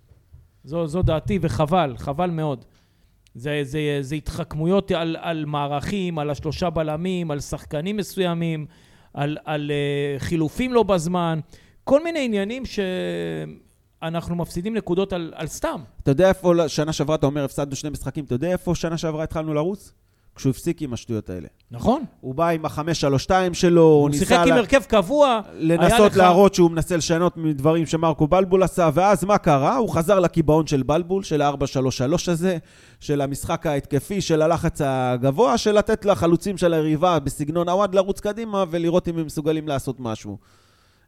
זו, זו דעתי, וחבל, חבל מאוד. זה, זה, זה התחכמויות על, על מערכים, על השלושה בלמים, על שחקנים מסוימים, על, על uh, חילופים לא בזמן, כל מיני עניינים שאנחנו מפסידים נקודות על, על סתם. אתה יודע איפה שנה שעברה, אתה אומר, הפסדנו שני משחקים, אתה יודע איפה שנה שעברה התחלנו לרוץ? כשהוא הפסיק עם השטויות האלה. נכון. הוא בא עם החמש, שלוש, שתיים שלו, הוא הוא ניסה... שיחק עם לה- הרכב קבוע. לנסות לך- להראות שהוא מנסה לשנות מדברים שמרקו בלבול עשה, ואז מה קרה? הוא חזר לקיבעון של בלבול, של ה-4-3-3 הזה, של המשחק ההתקפי, של הלחץ הגבוה, של לתת לחלוצים של היריבה בסגנון עווד לרוץ קדימה ולראות אם הם מסוגלים לעשות משהו.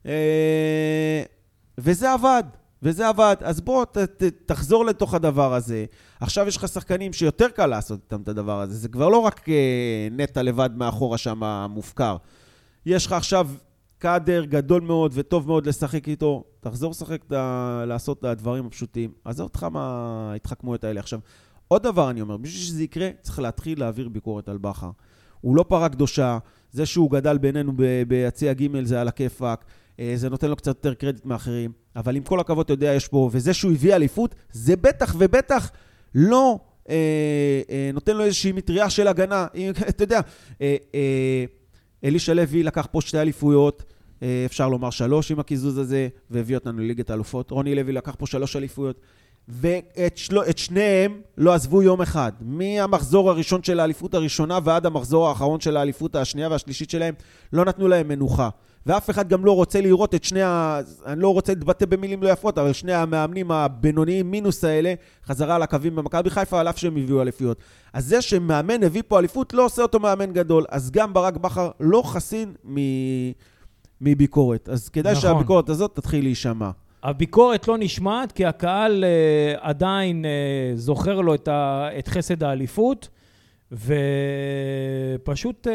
אה, וזה עבד, וזה עבד. אז בוא, ת, ת, תחזור לתוך הדבר הזה. עכשיו יש לך שחקנים שיותר קל לעשות איתם את הדבר הזה. זה כבר לא רק אה, נטע לבד מאחורה שם מופקר. יש לך עכשיו קאדר גדול מאוד וטוב מאוד לשחק איתו, תחזור לשחק, ה- לעשות את הדברים הפשוטים. עזוב אותך מההתחכמויות האלה. עכשיו, עוד דבר אני אומר, בשביל שזה יקרה, צריך להתחיל להעביר ביקורת על בכר. הוא לא פרה קדושה, זה שהוא גדל בינינו ביציע ג' זה על הכיפאק, זה נותן לו קצת יותר קרדיט מאחרים, אבל עם כל הכבוד, אתה יודע, יש פה, וזה שהוא הביא אליפות, זה בטח ובטח לא אה, אה, נותן לו איזושהי מטריה של הגנה. אתה יודע, אה, אה, אלישע לוי לקח פה שתי אליפויות, אה, אפשר לומר שלוש עם הקיזוז הזה, והביא אותנו לליגת האלופות. רוני לוי לקח פה שלוש אליפויות, ואת של... את שניהם לא עזבו יום אחד. מהמחזור הראשון של האליפות הראשונה ועד המחזור האחרון של האליפות השנייה והשלישית שלהם, לא נתנו להם מנוחה. ואף אחד גם לא רוצה לראות את שני ה... אני לא רוצה להתבטא במילים לא יפות, אבל שני המאמנים הבינוניים מינוס האלה, חזרה על הקווים במכבי חיפה, על אף שהם הביאו אליפויות. אז זה שמאמן הביא פה אליפות, לא עושה אותו מאמן גדול. אז גם ברק בכר לא חסין מ... מביקורת. אז כדאי נכון. שהביקורת הזאת תתחיל להישמע. הביקורת לא נשמעת כי הקהל אה, עדיין אה, זוכר לו את, ה, את חסד האליפות, ופשוט אה,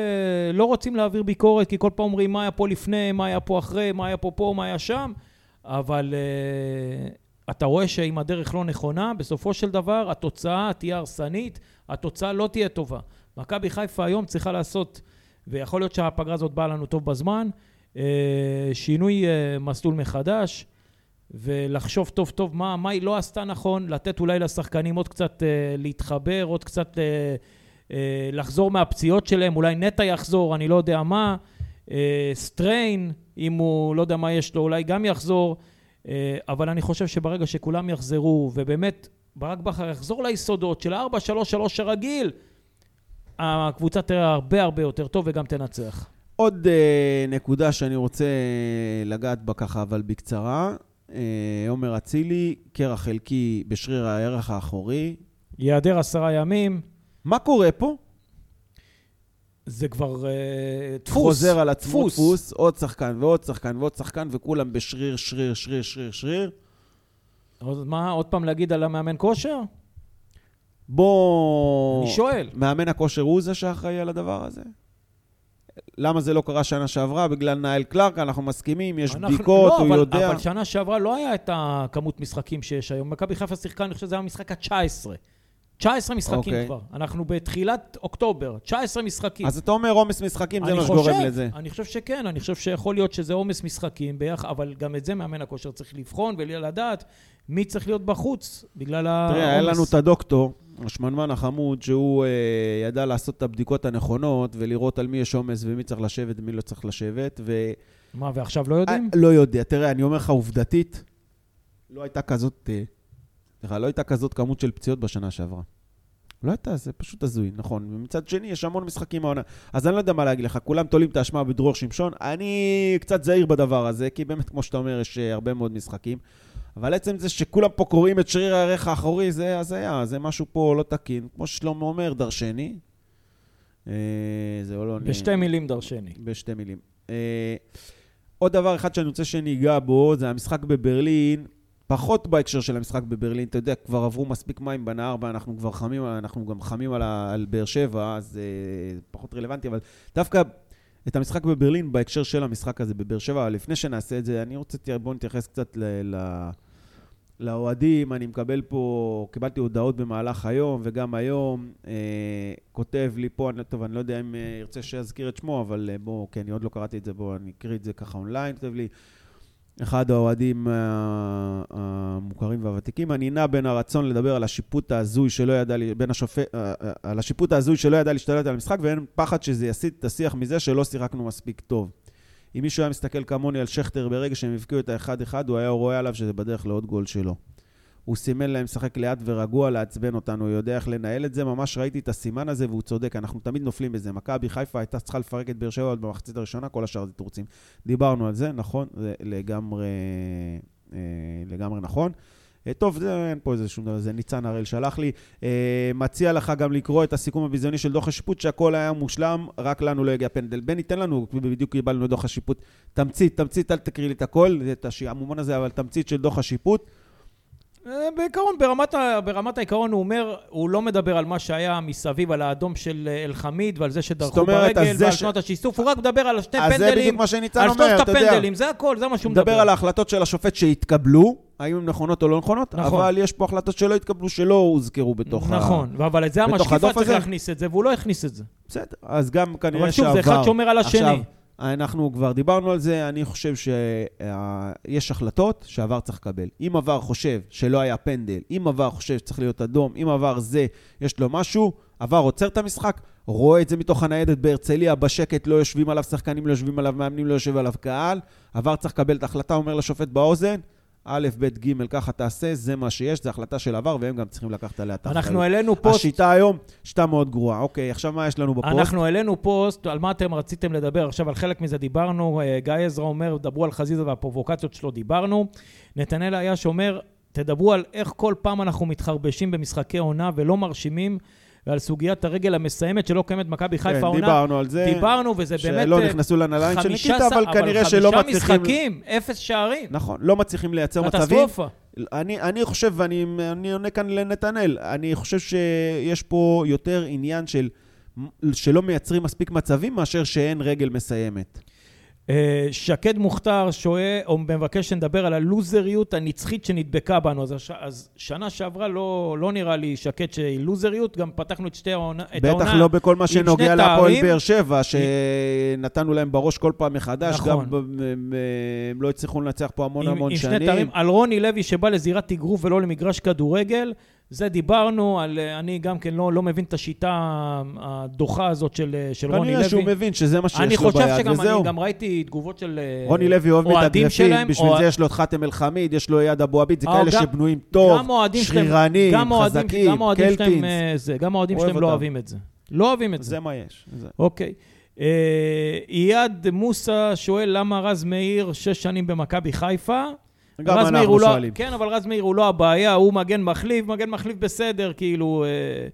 לא רוצים להעביר ביקורת, כי כל פעם אומרים מה היה פה לפני, מה היה פה אחרי, מה היה פה פה, מה היה שם, אבל אה, אתה רואה שאם הדרך לא נכונה, בסופו של דבר התוצאה תהיה הרסנית, התוצאה לא תהיה טובה. מכבי חיפה היום צריכה לעשות, ויכול להיות שהפגרה הזאת באה לנו טוב בזמן, אה, שינוי אה, מסלול מחדש. ולחשוב טוב טוב מה, מה היא לא עשתה נכון, לתת אולי לשחקנים עוד קצת אה, להתחבר, עוד קצת אה, לחזור מהפציעות שלהם, אולי נטע יחזור, אני לא יודע מה, אה, סטריין, אם הוא לא יודע מה יש לו, אולי גם יחזור, אה, אבל אני חושב שברגע שכולם יחזרו, ובאמת ברק בכר יחזור ליסודות של ה-4-3-3 הרגיל, הקבוצה תראה הרבה הרבה יותר טוב וגם תנצח. עוד אה, נקודה שאני רוצה לגעת בה ככה, אבל בקצרה. אה, עומר אצילי, קרע חלקי בשריר הערך האחורי. ייעדר עשרה ימים, מה קורה פה? זה כבר אה, דפוס. חוזר על עצמו דפוס, עוד שחקן ועוד שחקן ועוד שחקן, וכולם בשריר, שריר, שריר, שריר, שריר. עוד מה, עוד פעם להגיד על המאמן כושר? בוא... אני שואל. מאמן הכושר הוא זה שאחראי על הדבר הזה? למה זה לא קרה שנה שעברה? בגלל נאיל קלארק, אנחנו מסכימים, יש אנחנו- בדיקות, לא, הוא אבל, יודע. אבל שנה שעברה לא היה את הכמות משחקים שיש היום. מכבי חיפה שיחקה, אני חושב שזה היה המשחק ה-19. 19 משחקים אוקיי. כבר. אנחנו בתחילת אוקטובר, 19 משחקים. אז אתה אומר עומס משחקים, זה מה שגורם לזה. אני חושב שכן, אני חושב שיכול להיות שזה עומס משחקים ביחד, אבל גם את זה מאמן הכושר צריך לבחון ולדעת מי צריך להיות בחוץ בגלל העומס. תראה, היה לנו את הדוקטור, השמנמן החמוד, שהוא אה, ידע לעשות את הבדיקות הנכונות ולראות על מי יש עומס ומי צריך לשבת ומי לא צריך לשבת, ו... מה, ועכשיו לא יודעים? אה, לא יודע. תראה, אני אומר לך עובדתית, לא הייתה כזאת, אה, סליחה, לא הייתה כזאת כמות של פציעות בשנה שעברה. לא הייתה, זה פשוט הזוי, נכון. ומצד שני, יש המון משחקים העונה. אז אני לא יודע מה להגיד לך, כולם תולים את האשמה בדרור שמשון. אני קצת זהיר בדבר הזה, כי באמת, כמו שאתה אומר, יש אה, הרבה מאוד משחקים. אבל עצם זה שכולם פה קוראים את שריר הערך האחורי, זה הזיה, זה משהו פה לא תקין. כמו ששלמה אומר, דרשני. אה, זה לא... בשתי מילים דרשני. בשתי מילים. אה, עוד דבר אחד שאני רוצה שניגע בו, זה המשחק בברלין. פחות בהקשר של המשחק בברלין, אתה יודע, כבר עברו מספיק מים בנהר ואנחנו כבר חמים, אנחנו גם חמים על, על באר שבע, אז אה, פחות רלוונטי, אבל דווקא את המשחק בברלין בהקשר של המשחק הזה בבאר שבע, לפני שנעשה את זה, אני רוצה, בואו נתייחס קצת ל, ל, לאוהדים, אני מקבל פה, קיבלתי הודעות במהלך היום וגם היום, אה, כותב לי פה, אני, טוב, אני לא יודע אם אה, ירצה שאזכיר את שמו, אבל אה, בואו, כי אני עוד לא קראתי את זה, בואו, אני אקריא את זה ככה אונליין, כותב לי, אחד האוהדים אה, המוכרים והוותיקים, אני נע בין הרצון לדבר על השיפוט ההזוי שלא ידע, בין השופט, אה, אה, על השיפוט ההזוי שלא ידע להשתלט על המשחק, ואין פחד שזה יסיט את השיח מזה שלא שיחקנו מספיק טוב. אם מישהו היה מסתכל כמוני על שכטר ברגע שהם הבקיעו את האחד-אחד, הוא היה רואה עליו שזה בדרך לעוד גול שלו. הוא סימן להם לשחק לאט ורגוע, לעצבן אותנו, הוא יודע איך לנהל את זה, ממש ראיתי את הסימן הזה והוא צודק, אנחנו תמיד נופלים בזה. מכבי חיפה הייתה צריכה לפרק את באר שבע עוד במחצית הראשונה, כל השאר זה תירוצים. דיברנו על זה, נכון, זה לגמרי, אה, לגמרי נכון. אה, טוב, זה, אין פה איזה שום דבר, זה ניצן הראל שלח לי. אה, מציע לך גם לקרוא את הסיכום הביזיוני של דוח השיפוט, שהכל היה מושלם, רק לנו לא הגיע פנדל. בני, תן לנו, בדיוק קיבלנו את דוח השיפוט. תמצית, תמצית, אל תקריא לי את הכל, את השעמומון הזה, אבל תמצית של דוח השיפוט. אה, בעיקרון, ברמת, ה- ברמת העיקרון הוא אומר, הוא לא מדבר על מה שהיה מסביב, על האדום של אה, אלחמיד ועל זה שדרכו אומרת, ברגל ועל ש- שנות השיסוף, הוא רק מדבר על שני אז זה בדיוק פנדלים, מה שניצן על אומר, שלושת אתה יודע. הפנדלים, זה הכל, זה מה שהוא הוא מדבר מדבר. על ההחלטות של השופט שהתקבלו, האם הן נכונות או לא נכונות, נכון. אבל יש פה החלטות שלא התקבלו, שלא הוזכרו בתוך ה... נכון, אבל את זה הדוח צריך הזה? להכניס את זה, והוא לא הכניס את זה. בסדר, אז גם כנראה אבל שוב, שעבר. זה אחד שומר על השני. עכשיו, אנחנו כבר דיברנו על זה, אני חושב שיש החלטות שעבר צריך לקבל. אם עבר חושב שלא היה פנדל, אם עבר חושב שצריך להיות אדום, אם עבר זה, יש לו משהו, עבר עוצר את המשחק, רואה את זה מתוך הניידת בהרצליה, בשקט, לא יושבים עליו שחקנים, לא יושבים עליו מאמנים, לא יושב עליו קהל. ה VAR צריך לקבל את ההחלטה, אומר לשופט באוזן, א', ב', ג', ככה תעשה, זה מה שיש, זו החלטה של ה VAR, והם גם צריכים לקחת עליה את האחריות. אנחנו העלינו פוסט, השיטה היום, שיטה מאוד גרועה. אוקיי, עכשיו מה יש לנו בפוסט? אנחנו העלינו פוסט, על מה אתם רציתם לדבר, עכשיו על חלק מזה דיברנו, אה, גיא עזרא אומר, דברו על חזיזה והפרובוקציות שלו, דיברנו. נתנאל אייש אומר, תדברו על איך כל פעם אנחנו מתחרבשים במשחקי עונה ולא מרשימים, ועל סוגיית הרגל המסיימת שלא קיימת במכבי חיפה כן, עונה. דיברנו על זה. דיברנו, וזה באמת... שלא אה, נכנסו לנעליים של חמישה ניקיטה, ס- אבל כנראה שלא חמישה מצליחים... משחקים, אפס שערים. נכון, לא מצליחים לייצר מצבים. קטסטרופה. אני, אני חושב, ואני אני עונה כאן לנתנאל, אני חושב שיש פה יותר עניין של שלא מייצרים מספיק מצבים מאשר שאין רגל מסיימת. אה, שקד מוכתר שואל, או מבקש שנדבר על הלוזריות הנצחית שנדבקה בנו. אז, הש, אז שנה שעברה לא, לא נראה לי שקד שהיא לוזריות, גם פתחנו את שתי העונה. בטח העונה לא בכל מה שנוגע להפועל. באר שבע, שנתנו להם בראש כל פעם מחדש, נכון. גם הם הם לא הצליחו לנצח פה המון עם, המון עם שנים. שני תארים. על רוני לוי שבא לזירת אגרוף ולא למגרש כדורגל. זה דיברנו, על, אה, אני גם כן לא, לא מבין את השיטה הדוחה הזאת של, אה, של רוני כנראה לוי. שהוא מבין שזה מה אני שיש לו חושב ביד, שגם, וזהו. אני גם ראיתי תגובות של אה, רוני לוי אוהב אוהדים מתאגרפים, בשביל או- זה יש לו את חאתם אל-חמיד, יש לו יד אבו עביד, זה כאלה גם- שבנויים טוב, אוהדים שרירנים, אוהדים- חזקים, אוהדים קלטינס. גם האוהדים אוהב שלהם לא. אוהבים את זה. לא אוהבים את זה. זה מה יש. אוקיי. אייד מוסא שואל למה רז מאיר שש שנים במכבי חיפה. גם אנחנו לא- שואלים. כן, אבל רז מאיר הוא לא הבעיה, הוא מגן מחליף, מגן מחליף בסדר, כאילו, אה,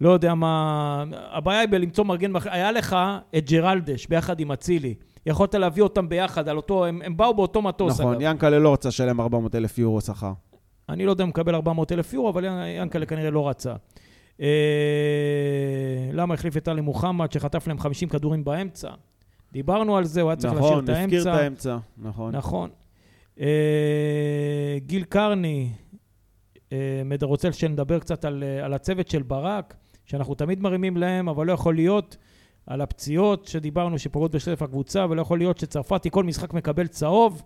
לא יודע מה... הבעיה היא בלמצוא מגן מחליף. היה לך את ג'רלדש ביחד עם אצילי. יכולת להביא אותם ביחד על אותו... הם, הם באו באותו מטוס, נכון. ינקלה לא רוצה לשלם 400 אלף יורו שכר. אני לא יודע אם מקבל 400 אלף יורו, אבל ינקלה כנראה לא רצה. אה, למה החליף את טלי מוחמד, שחטף להם 50 כדורים באמצע? דיברנו על זה, הוא היה צריך להשאיר נכון, את הפקיר את האמצע. האמצע, נכון. נכון. אה, גיל קרני אה, רוצה שנדבר קצת על, אה, על הצוות של ברק, שאנחנו תמיד מרימים להם, אבל לא יכול להיות על הפציעות שדיברנו שפוגעות בשטף הקבוצה, ולא יכול להיות שצרפתי כל משחק מקבל צהוב.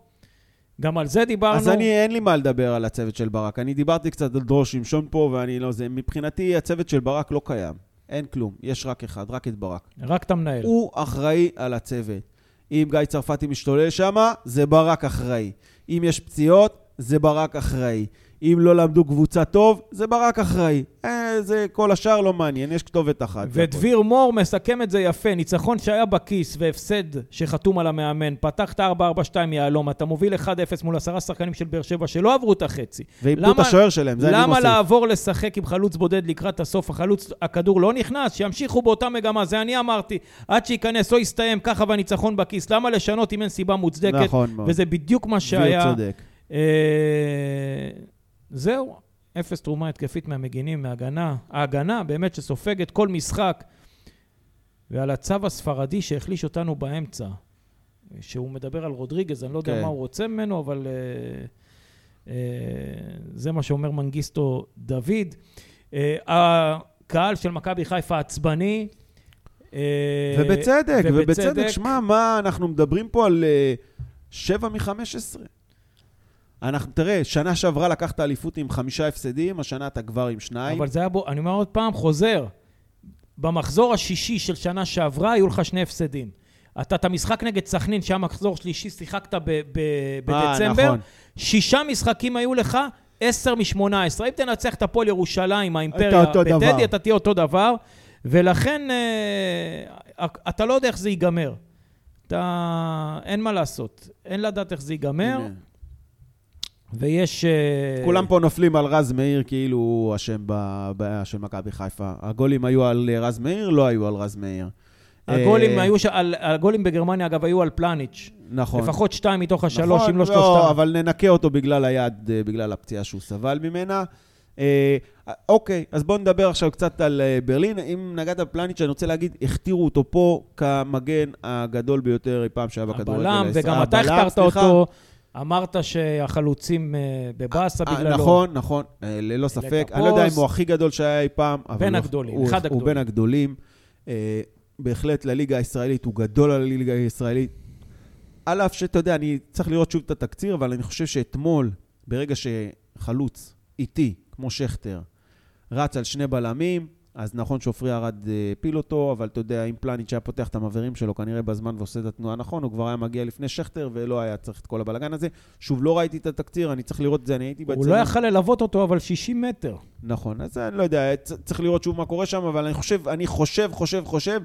גם על זה דיברנו. אז אני, אין לי מה לדבר על הצוות של ברק. אני דיברתי קצת על דרור שמשון פה, ואני לא זה. מבחינתי, הצוות של ברק לא קיים. אין כלום. יש רק אחד, רק את ברק. רק אתה מנהל. הוא אחראי על הצוות. אם גיא צרפתי משתולל שם, זה ברק אחראי. אם יש פציעות, זה ברק אחראי. אם לא למדו קבוצה טוב, זה ברק אחראי. אה, זה כל השאר לא מעניין, יש כתובת אחת. ודביר מור מסכם את זה יפה, ניצחון שהיה בכיס והפסד שחתום על המאמן, פתחת 4-4-2 יהלום, אתה מוביל 1-0 מול עשרה שחקנים של באר שבע שלא עברו את החצי. ואיבדו את למה- השוער שלהם, זה אני למה מוסיף. לעבור לשחק עם חלוץ בודד לקראת הסוף? החלוץ, הכדור לא נכנס, שימשיכו באותה מגמה, זה אני אמרתי. עד שייכנס או יסתיים ככה והניצחון בכיס. למה לשנות אם אין סיבה מוצדקת? נכון מאוד. וזה בדיוק מה שהיה. צודק. אה, זהו, אפס תרומה התקפית מהמגינים, מהגנה. ההגנה באמת שסופגת כל משחק. ועל הצו הספרדי שהחליש אותנו באמצע, שהוא מדבר על רודריגז, אני לא יודע כן. מה הוא רוצה ממנו, אבל... אה, אה, זה מה שאומר מנגיסטו דוד. אה, הקהל של מכבי חיפה עצבני. אה, ובצדק, ובצדק. ובצדק. שמע, מה, אנחנו מדברים פה על אה, שבע מ-15. אנחנו, תראה, שנה שעברה לקחת אליפות עם חמישה הפסדים, השנה אתה כבר עם שניים. אבל זה היה בו, אני אומר עוד פעם, חוזר. במחזור השישי של שנה שעברה היו לך שני הפסדים. אתה את המשחק נגד סכנין, שהיה מחזור שלישי, שיחקת ב- ב- אה, בדצמבר. נכון. שישה משחקים היו לך, עשר משמונה עשרה. אם תנצח את הפועל ירושלים, האימפריה. בטדי, אתה תהיה אותו דבר. ולכן אה, אתה לא יודע איך זה ייגמר. אתה... אין מה לעשות. אין לדעת איך זה ייגמר, הנה. ויש... אה, כולם פה נופלים על רז מאיר כאילו הוא אשם בבעיה של מכבי חיפה. הגולים היו על אה, רז מאיר, לא היו על רז מאיר. הגולים אה, היו... ש... על... הגולים בגרמניה, אגב, היו על פלניץ'. נכון. לפחות שתיים מתוך השלוש, נכון, אם לא לא, שלושתם. אבל ננקה אותו בגלל היד, בגלל הפציעה שהוא סבל ממנה. אה, אוקיי, אז בואו נדבר עכשיו קצת על ברלין. אם נגעת בפלניץ', אני רוצה להגיד, הכתירו אותו פה כמגן הגדול ביותר אי פעם שהיה בכדורגל. הבלם. וגם אתה הכתרת. אותו. אמרת שהחלוצים אה, בבאסה אה, בגללו. נכון, נכון, אה, ללא ספק. אני לא יודע אם הוא הכי גדול שהיה אי פעם, אבל בין הוא- הגדולים, הוא- אחד הוא הגדולים. בין הגדולים. בהחלט לליגה הישראלית, הוא גדול על הליגה הישראלית. על אף שאתה יודע, אני צריך לראות שוב את התקציר, אבל אני חושב שאתמול, ברגע שחלוץ איטי, כמו שכטר, רץ על שני בלמים, אז נכון שעופרי ארד אה, הפיל אותו, אבל אתה יודע, אם פלניץ' היה פותח את המעברים שלו כנראה בזמן ועושה את התנועה נכון, הוא כבר היה מגיע לפני שכטר ולא היה צריך את כל הבלגן הזה. שוב, לא ראיתי את התקציר, אני צריך לראות את זה, אני הייתי הוא בצלם. לא יכל ללוות אותו, אבל 60 מטר. נכון, אז אני לא יודע, צריך לראות שוב מה קורה שם, אבל אני חושב, אני חושב, חושב, חושב,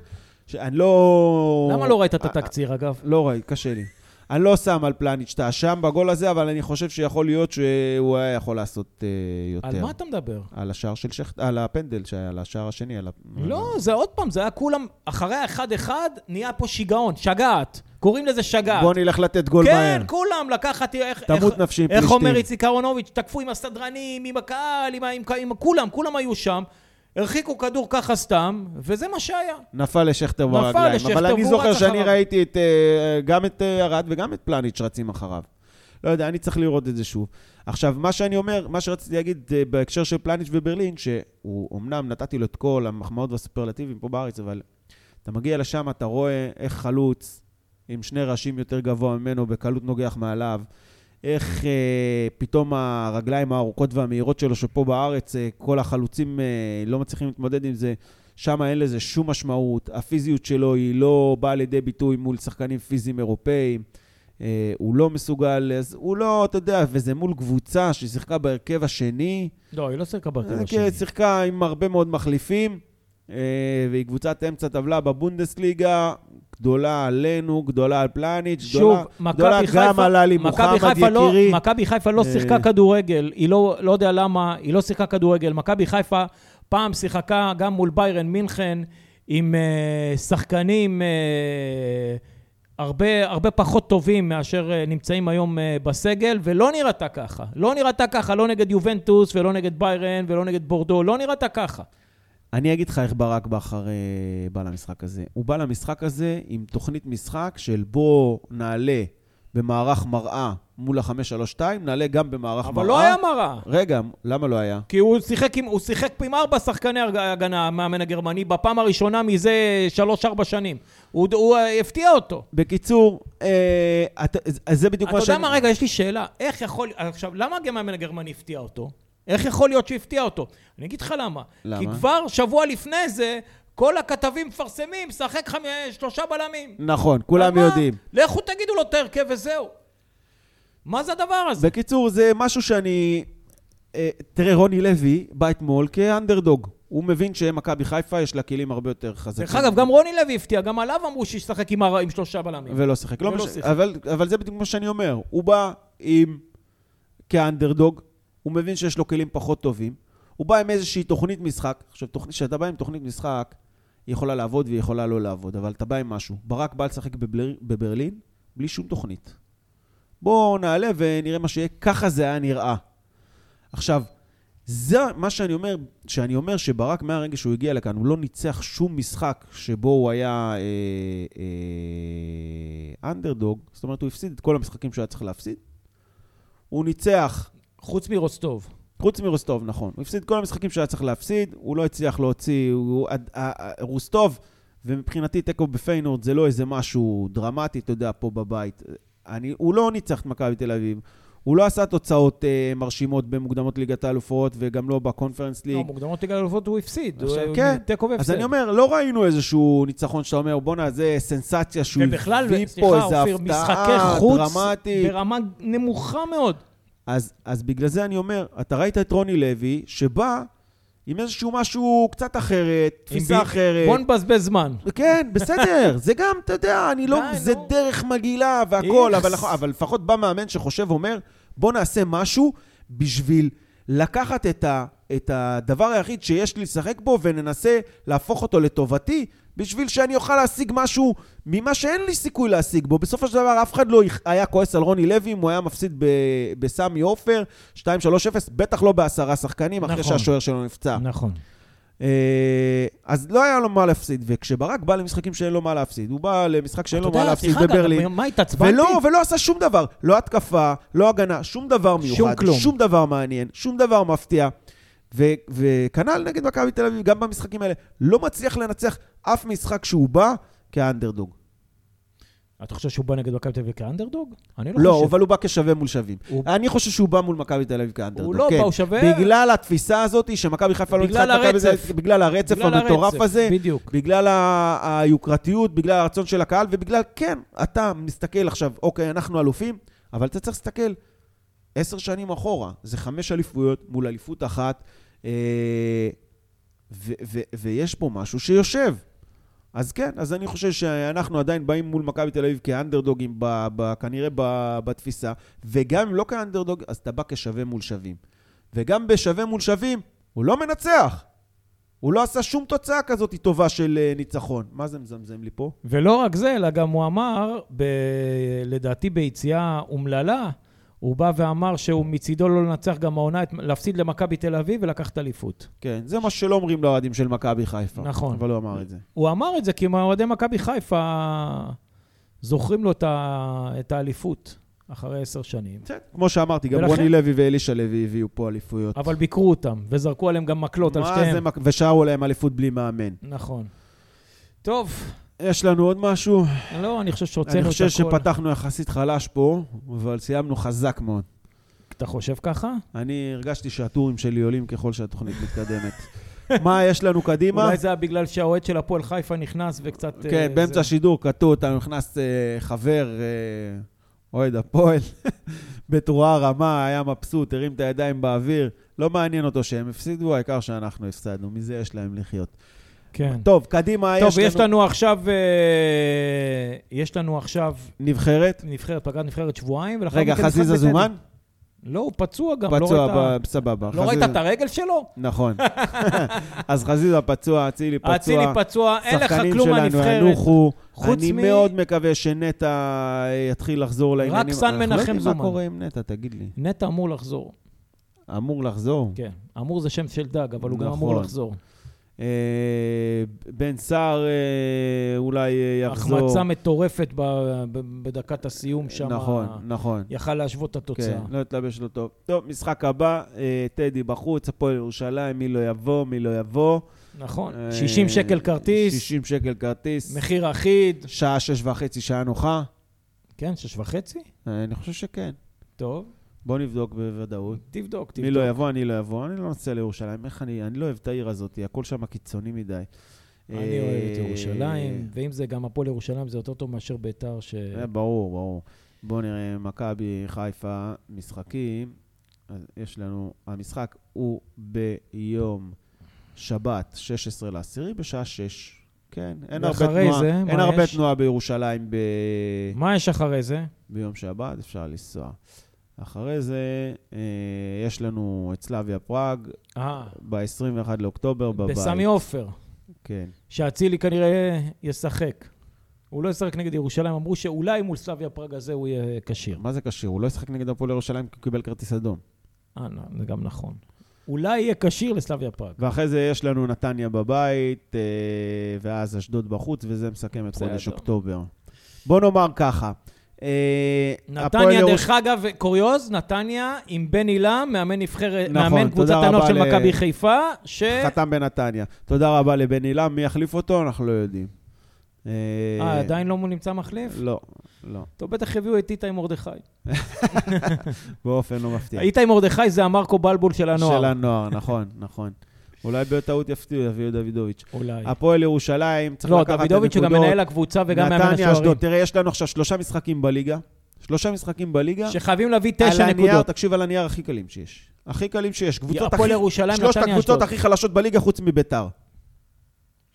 שאני לא... למה לא ראית את התקציר, אגב? לא ראיתי, קשה לי. אני לא שם על פלניץ' את האשם בגול הזה, אבל אני חושב שיכול להיות שהוא היה יכול לעשות אה, יותר. על מה אתה מדבר? על השער של שכט... על הפנדל שהיה, על השער השני. על ה... לא, זה עוד פעם, זה היה כולם, אחרי האחד-אחד, נהיה פה שיגעון, שגעת. קוראים לזה שגעת. בוא נלך לתת גול מהר. כן, כולם, לקחת, איך... תמות איך- נפשי עם איך פלישתים. אומר איציק אהרונוביץ', תקפו עם הסדרנים, עם הקהל, עם, עם, עם, עם כולם, כולם היו שם. הרחיקו כדור ככה סתם, וזה מה שהיה. נפל לשכטר נפל ברגליים. לשכטר אבל אני זוכר שאני אחריו. ראיתי את, אה, גם את אה, ארד וגם את פלניץ' רצים אחריו. לא יודע, אני צריך לראות את זה שוב. עכשיו, מה שאני אומר, מה שרציתי להגיד אה, בהקשר של פלניץ' וברלין, שהוא אמנם נתתי לו את כל המחמאות והסופרלטיבים פה בארץ, אבל אתה מגיע לשם, אתה רואה איך חלוץ עם שני ראשים יותר גבוה ממנו בקלות נוגח מעליו, איך אה, פתאום הרגליים הארוכות והמהירות שלו, שפה בארץ אה, כל החלוצים אה, לא מצליחים להתמודד עם זה, שם אין לזה שום משמעות. הפיזיות שלו היא לא באה לידי ביטוי מול שחקנים פיזיים אירופאים. אה, הוא לא מסוגל, אז הוא לא, אתה יודע, וזה מול קבוצה ששיחקה בהרכב השני. לא, היא לא שיחקה בהרכב אה, השני. כן, שיחקה עם הרבה מאוד מחליפים, והיא קבוצת אמצע טבלה בבונדסליגה, גדולה עלינו, גדולה על פלניץ', גדולה, שוב, גדולה גם חיפה, על עלי מוחמד לא, יקירי. מכבי חיפה לא אה. שיחקה כדורגל, היא לא, לא יודע למה, היא לא שיחקה כדורגל. מכבי חיפה פעם שיחקה גם מול ביירן מינכן עם uh, שחקנים uh, הרבה, הרבה פחות טובים מאשר uh, נמצאים היום uh, בסגל, ולא נראתה ככה. לא נראתה ככה, לא נגד יובנטוס ולא נגד ביירן ולא נגד בורדו, לא נראתה ככה. אני אגיד לך איך ברק בכר אה, בא למשחק הזה. הוא בא למשחק הזה עם תוכנית משחק של בוא נעלה במערך מראה מול ה-532, נעלה גם במערך מראה. אבל לא היה מראה. רגע, למה לא היה? כי הוא שיחק עם, הוא שיחק עם ארבע שחקני הגנה, המאמן הגרמני, בפעם הראשונה מזה שלוש-ארבע שנים. הוא, הוא אה, הפתיע אותו. בקיצור, אה, אתה, אז זה בדיוק אתה מה יודע שאני... מה, רגע, יש לי שאלה. איך יכול... עכשיו, למה המאמן הגרמני הפתיע אותו? איך יכול להיות שהפתיע אותו? אני אגיד לך למה. למה? כי כבר שבוע לפני זה, כל הכתבים מפרסמים, שחק חמ... שלושה בלמים. נכון, כולם אבל מה? יודעים. לכו תגידו לו את ההרכב וזהו. מה זה הדבר הזה? בקיצור, זה משהו שאני... אה, תראה, רוני לוי בא אתמול כאנדרדוג. הוא מבין שמכבי חיפה יש לה כלים הרבה יותר חזקים. דרך אגב, גם רוני לוי הפתיע, גם עליו אמרו שישחק עם, הר- עם שלושה בלמים. ולא שיחק. לא ולא מש... שיחק. אבל, אבל זה בדיוק מה שאני אומר. הוא בא עם... כאנדרדוג, הוא מבין שיש לו כלים פחות טובים. הוא בא עם איזושהי תוכנית משחק. עכשיו, כשאתה בא עם תוכנית משחק, היא יכולה לעבוד והיא יכולה לא לעבוד, אבל אתה בא עם משהו. ברק בא לשחק בבר... בברלין בלי שום תוכנית. בואו נעלה ונראה מה שיהיה. ככה זה היה נראה. עכשיו, זה מה שאני אומר, שאני אומר שברק מהרגע שהוא הגיע לכאן, הוא לא ניצח שום משחק שבו הוא היה אה, אה, אנדרדוג, זאת אומרת, הוא הפסיד את כל המשחקים שהוא היה צריך להפסיד. הוא ניצח חוץ מרוסטוב. חוץ מרוסטוב, נכון. הוא הפסיד כל המשחקים שהיה צריך להפסיד, הוא לא הצליח להוציא, הוא, רוסטוב, ומבחינתי תיקו בפיינורד זה לא איזה משהו דרמטי, אתה יודע, פה בבית. אני, הוא לא ניצח את מכבי תל אביב. הוא לא עשה תוצאות אה, מרשימות במוקדמות ליגת האלופות, וגם לא בקונפרנס ליג. לא, מוקדמות ליגה אלופות הוא הפסיד. עכשיו, הוא- כן. תיקו והפסד. אז אני אומר, לא ראינו איזשהו ניצחון שאתה אומר, בואנה, זה סנסציה שהוא ובכלל, הביא סליחה, פה איזה אופיר, משחקי הפתעה חוץ דרמטית. ברמה נמוכה מאוד. אז, אז בגלל זה אני אומר, אתה ראית את רוני לוי, שבא עם איזשהו משהו קצת אחרת, תפיסה ב- אחרת. בוא נבזבז זמן. כן, בסדר, זה גם, אתה יודע, אני לא, די, זה נו. דרך מגעילה איכס. אבל, אבל לפחות בא מאמן שחושב ואומר, בוא נעשה משהו בשביל לקחת את, ה, את הדבר היחיד שיש לי לשחק בו וננסה להפוך אותו לטובתי, בשביל שאני אוכל להשיג משהו ממה שאין לי סיכוי להשיג בו. בסופו של דבר אף אחד לא היה כועס על רוני לוי אם הוא היה מפסיד ב- בסמי עופר, 2-3-0, בטח לא בעשרה שחקנים, אחרי נכון. שהשוער שלו נפצע. נכון. אה, אז לא היה לו מה להפסיד, וכשברק בא למשחקים שאין לו מה להפסיד, הוא בא למשחק שאין לו מה להפסיד בברלין, גם מה התעצבנתי? ולא, ולא עשה שום דבר, לא התקפה, לא הגנה, שום דבר מיוחד, שום כלום. שום דבר מעניין, שום דבר מפתיע. וכנ"ל נגד מכבי תל אביב, גם במשחקים האלה, לא מצליח לנצח אף משחק שהוא בא כאנדרדוג. אתה חושב שהוא בא נגד מכבי תל אביב כאנדרדוג? אני לא לא, חושב. אבל הוא בא כשווה מול שווים. הוא- אני חושב שהוא בא מול מכבי תל אביב כאנדרדוג. הוא לא כן. בא, הוא שווה... בגלל התפיסה הזאת שמכבי חיפה לא ניצחה את מכבי תל. אביב, בגלל הרצף בגלל המטורף הרצף, הזה. בדיוק. בגלל ה- היוקרתיות, בגלל הרצון של הקהל, ובגלל, כן, אתה מסתכל עכשיו, אוקיי, אנחנו אלופים, אבל אתה צריך להסתכל עשר שנים אחורה. זה חמש אליפויות מול אליפות אחת, ו- ו- ויש פה משהו שיושב. אז כן, אז אני חושב שאנחנו עדיין באים מול מכבי תל אביב כאנדרדוגים, ב- ב- כנראה ב- בתפיסה, וגם אם לא כאנדרדוג, אז אתה בא כשווה מול שווים. וגם בשווה מול שווים, הוא לא מנצח. הוא לא עשה שום תוצאה כזאת טובה של אה, ניצחון. מה זה מזמזם לי פה? ולא רק זה, אלא גם הוא אמר, ב... לדעתי ביציאה אומללה, הוא בא ואמר שהוא מצידו לא לנצח גם העונה, להפסיד למכבי תל אביב ולקחת אליפות. כן, זה מה שלא אומרים לאוהדים של מכבי חיפה. נכון. אבל הוא אמר את זה. הוא אמר את זה כי אוהדי מכבי חיפה זוכרים לו את האליפות אחרי עשר שנים. בסדר. כמו שאמרתי, גם רוני לוי ואלישע לוי הביאו פה אליפויות. אבל ביקרו אותם, וזרקו עליהם גם מקלות על שתיהם. ושרו להם אליפות בלי מאמן. נכון. טוב, יש לנו עוד משהו? לא, אני חושב שהוצאנו אני את חושב הכל. שפתחנו יחסית חלש פה, אבל סיימנו חזק מאוד. אתה חושב ככה? אני הרגשתי שהטורים שלי עולים ככל שהתוכנית מתקדמת. מה יש לנו קדימה? אולי זה היה בגלל שהאוהד של הפועל חיפה נכנס וקצת... אה, כן, באמצע זה- השידור קטעו אותנו, נכנס אה, חבר, אה, אוהד הפועל, בתרועה רמה, היה מבסוט, הרים את הידיים באוויר. לא מעניין אותו שהם הפסידו, העיקר שאנחנו הפסדנו, מזה יש להם לחיות. כן. טוב, קדימה, טוב, יש יש לנו לנו עכשיו... אה, יש לנו עכשיו נבחרת. נבחרת, פגרת נבחרת שבועיים, ולאחר רגע, מכן משחק חזיזה. זומן? לא, הוא פצוע גם, לא פצוע, ראית... ב- סבבה. לא ראית את הרגל שלו? נכון. אז חזיזה פצוע, אצילי פצוע. אצילי פצוע, אין לך שחקנים כלום שלנו מהנבחרת. ינוחו. חוץ אני מ- מאוד מקווה שנטע אה, יתחיל לחזור לעניינים. סן אנחנו לא מנחם זומן. מה קורה עם נטע, תגיד לי. נטע אמור לחזור. אמור לחזור. כן, אמור זה שם של דג, אבל הוא גם אמור נכון. לחזור. אה, בן סער אה, אולי אה, יחזור. החמצה מטורפת בדקת הסיום שם. נכון, נכון. יכל להשוות את התוצאה. כן, לא התלבש לו טוב. טוב, משחק הבא, טדי בחוץ, הפועל ירושלים, מי לא יבוא, מי לא יבוא. נכון, אה, 60 שקל כרטיס, 60 שקל כרטיס. מחיר אחיד. שעה שש וחצי, שעה נוחה. כן, שש וחצי? אני חושב שכן. טוב, בוא נבדוק בוודאות. תבדוק, תבדוק. מי לא יבוא, אני לא אבוא. אני לא נוסע לירושלים. איך אני... אני לא אוהב את העיר הזאת, הכל שם קיצוני מדי. אני אוהב את אה, ירושלים, ואם זה גם הפועל ירושלים, זה יותר טוב מאשר ביתר, ש... אה, ברור, ברור. בואו נראה, מכבי חיפה, משחקים. אז יש לנו, המשחק הוא ביום שבת, 16 לעשירי, בשעה 6. כן, אין הרבה תנועה, זה, אין הרבה יש? תנועה בירושלים ב... מה יש אחרי זה? ביום שבת, אפשר לנסוע. אחרי זה, אה, יש לנו את סלאביה פראג, אה, ב-21 לאוקטובר בבית. בסמי עופר, כן. שאצילי כנראה ישחק. הוא לא ישחק נגד ירושלים, אמרו שאולי מול סלאביה פראג הזה הוא יהיה כשיר. מה זה קשור? הוא לא ישחק נגד הפועל ירושלים כי הוא קיבל כרטיס אדום. אה, לא, זה גם נכון. אולי יהיה כשיר לסלאביה פראג. ואחרי זה יש לנו נתניה בבית, אה, ואז אשדוד בחוץ, וזה מסכם את. חודש אוקטובר. בוא נאמר ככה, נתניה, ירוש- דרך אגב, קוריוז, נתניה עם בן הילה, מאמן נבחרת, נכון, מאמן קבוצת הנוער של מכבי חיפה, ש... חתם בנתניה. תודה רבה לבן אילם, מי יחליף אותו? אנחנו לא יודעים. אה, עדיין לא נמצא מחליף? לא, לא. טוב, בטח יביאו את איתי מרדכי. באופן לא מפתיע. איתי מרדכי זה המרקו בלבול של הנוער. של הנוער, נכון, נכון. אולי בטעות יפתיעו, יביאו דוידוביץ'. אולי. הפועל ירושלים, צריך לא, לקחת את דוידוביץ' הוא גם הנקודות. מנהל הקבוצה וגם מאמן נתניה, אשדוד. השוערים. תראה, יש לנו עכשיו שלושה משחקים בליגה. שלושה משחקים בליגה. שחייבים להביא על תשע הנייר, נקודות. תקשיב על הנייר הכי קלים שיש. הכי קלים שיש. קבוצות הפועל הכי... ירושלים, שלושת הקבוצות. הכי חלשות בליגה חוץ מביתר.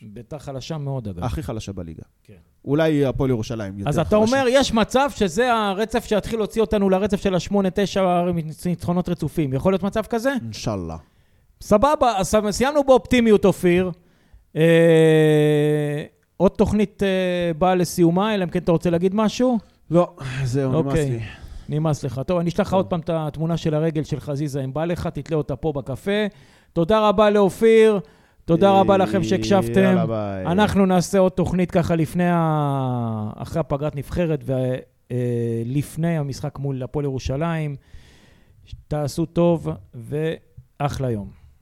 ביתר חלשה מאוד, אגב. הכי חלשה בליגה. כן. אולי הפועל ירושלים יותר אז אתה חלשה. אומר, יש מצב שזה הרצף שיתחיל להוציא אותנו לרצף של השמונה, תשע ניצחונות רצופים. יכול להיות מצב כזה? אינשאללה. סבבה, אז סיימנו באופטימיות, אופיר. אה, עוד תוכנית אה, באה לסיומה, אלא אם כן אתה רוצה להגיד משהו? לא, זהו, נמאס אוקיי. לי. נמאס לך. טוב, אני אשלח לך עוד פעם את התמונה של הרגל של חזיזה, אם בא לך, תתלה אותה פה בקפה. תודה רבה לאופיר, תודה רבה לכם שהקשבתם. אנחנו נעשה עוד תוכנית ככה לפני ה... אחרי הפגרת נבחרת ולפני המשחק מול הפועל ירושלים. תעשו טוב ואחלה יום.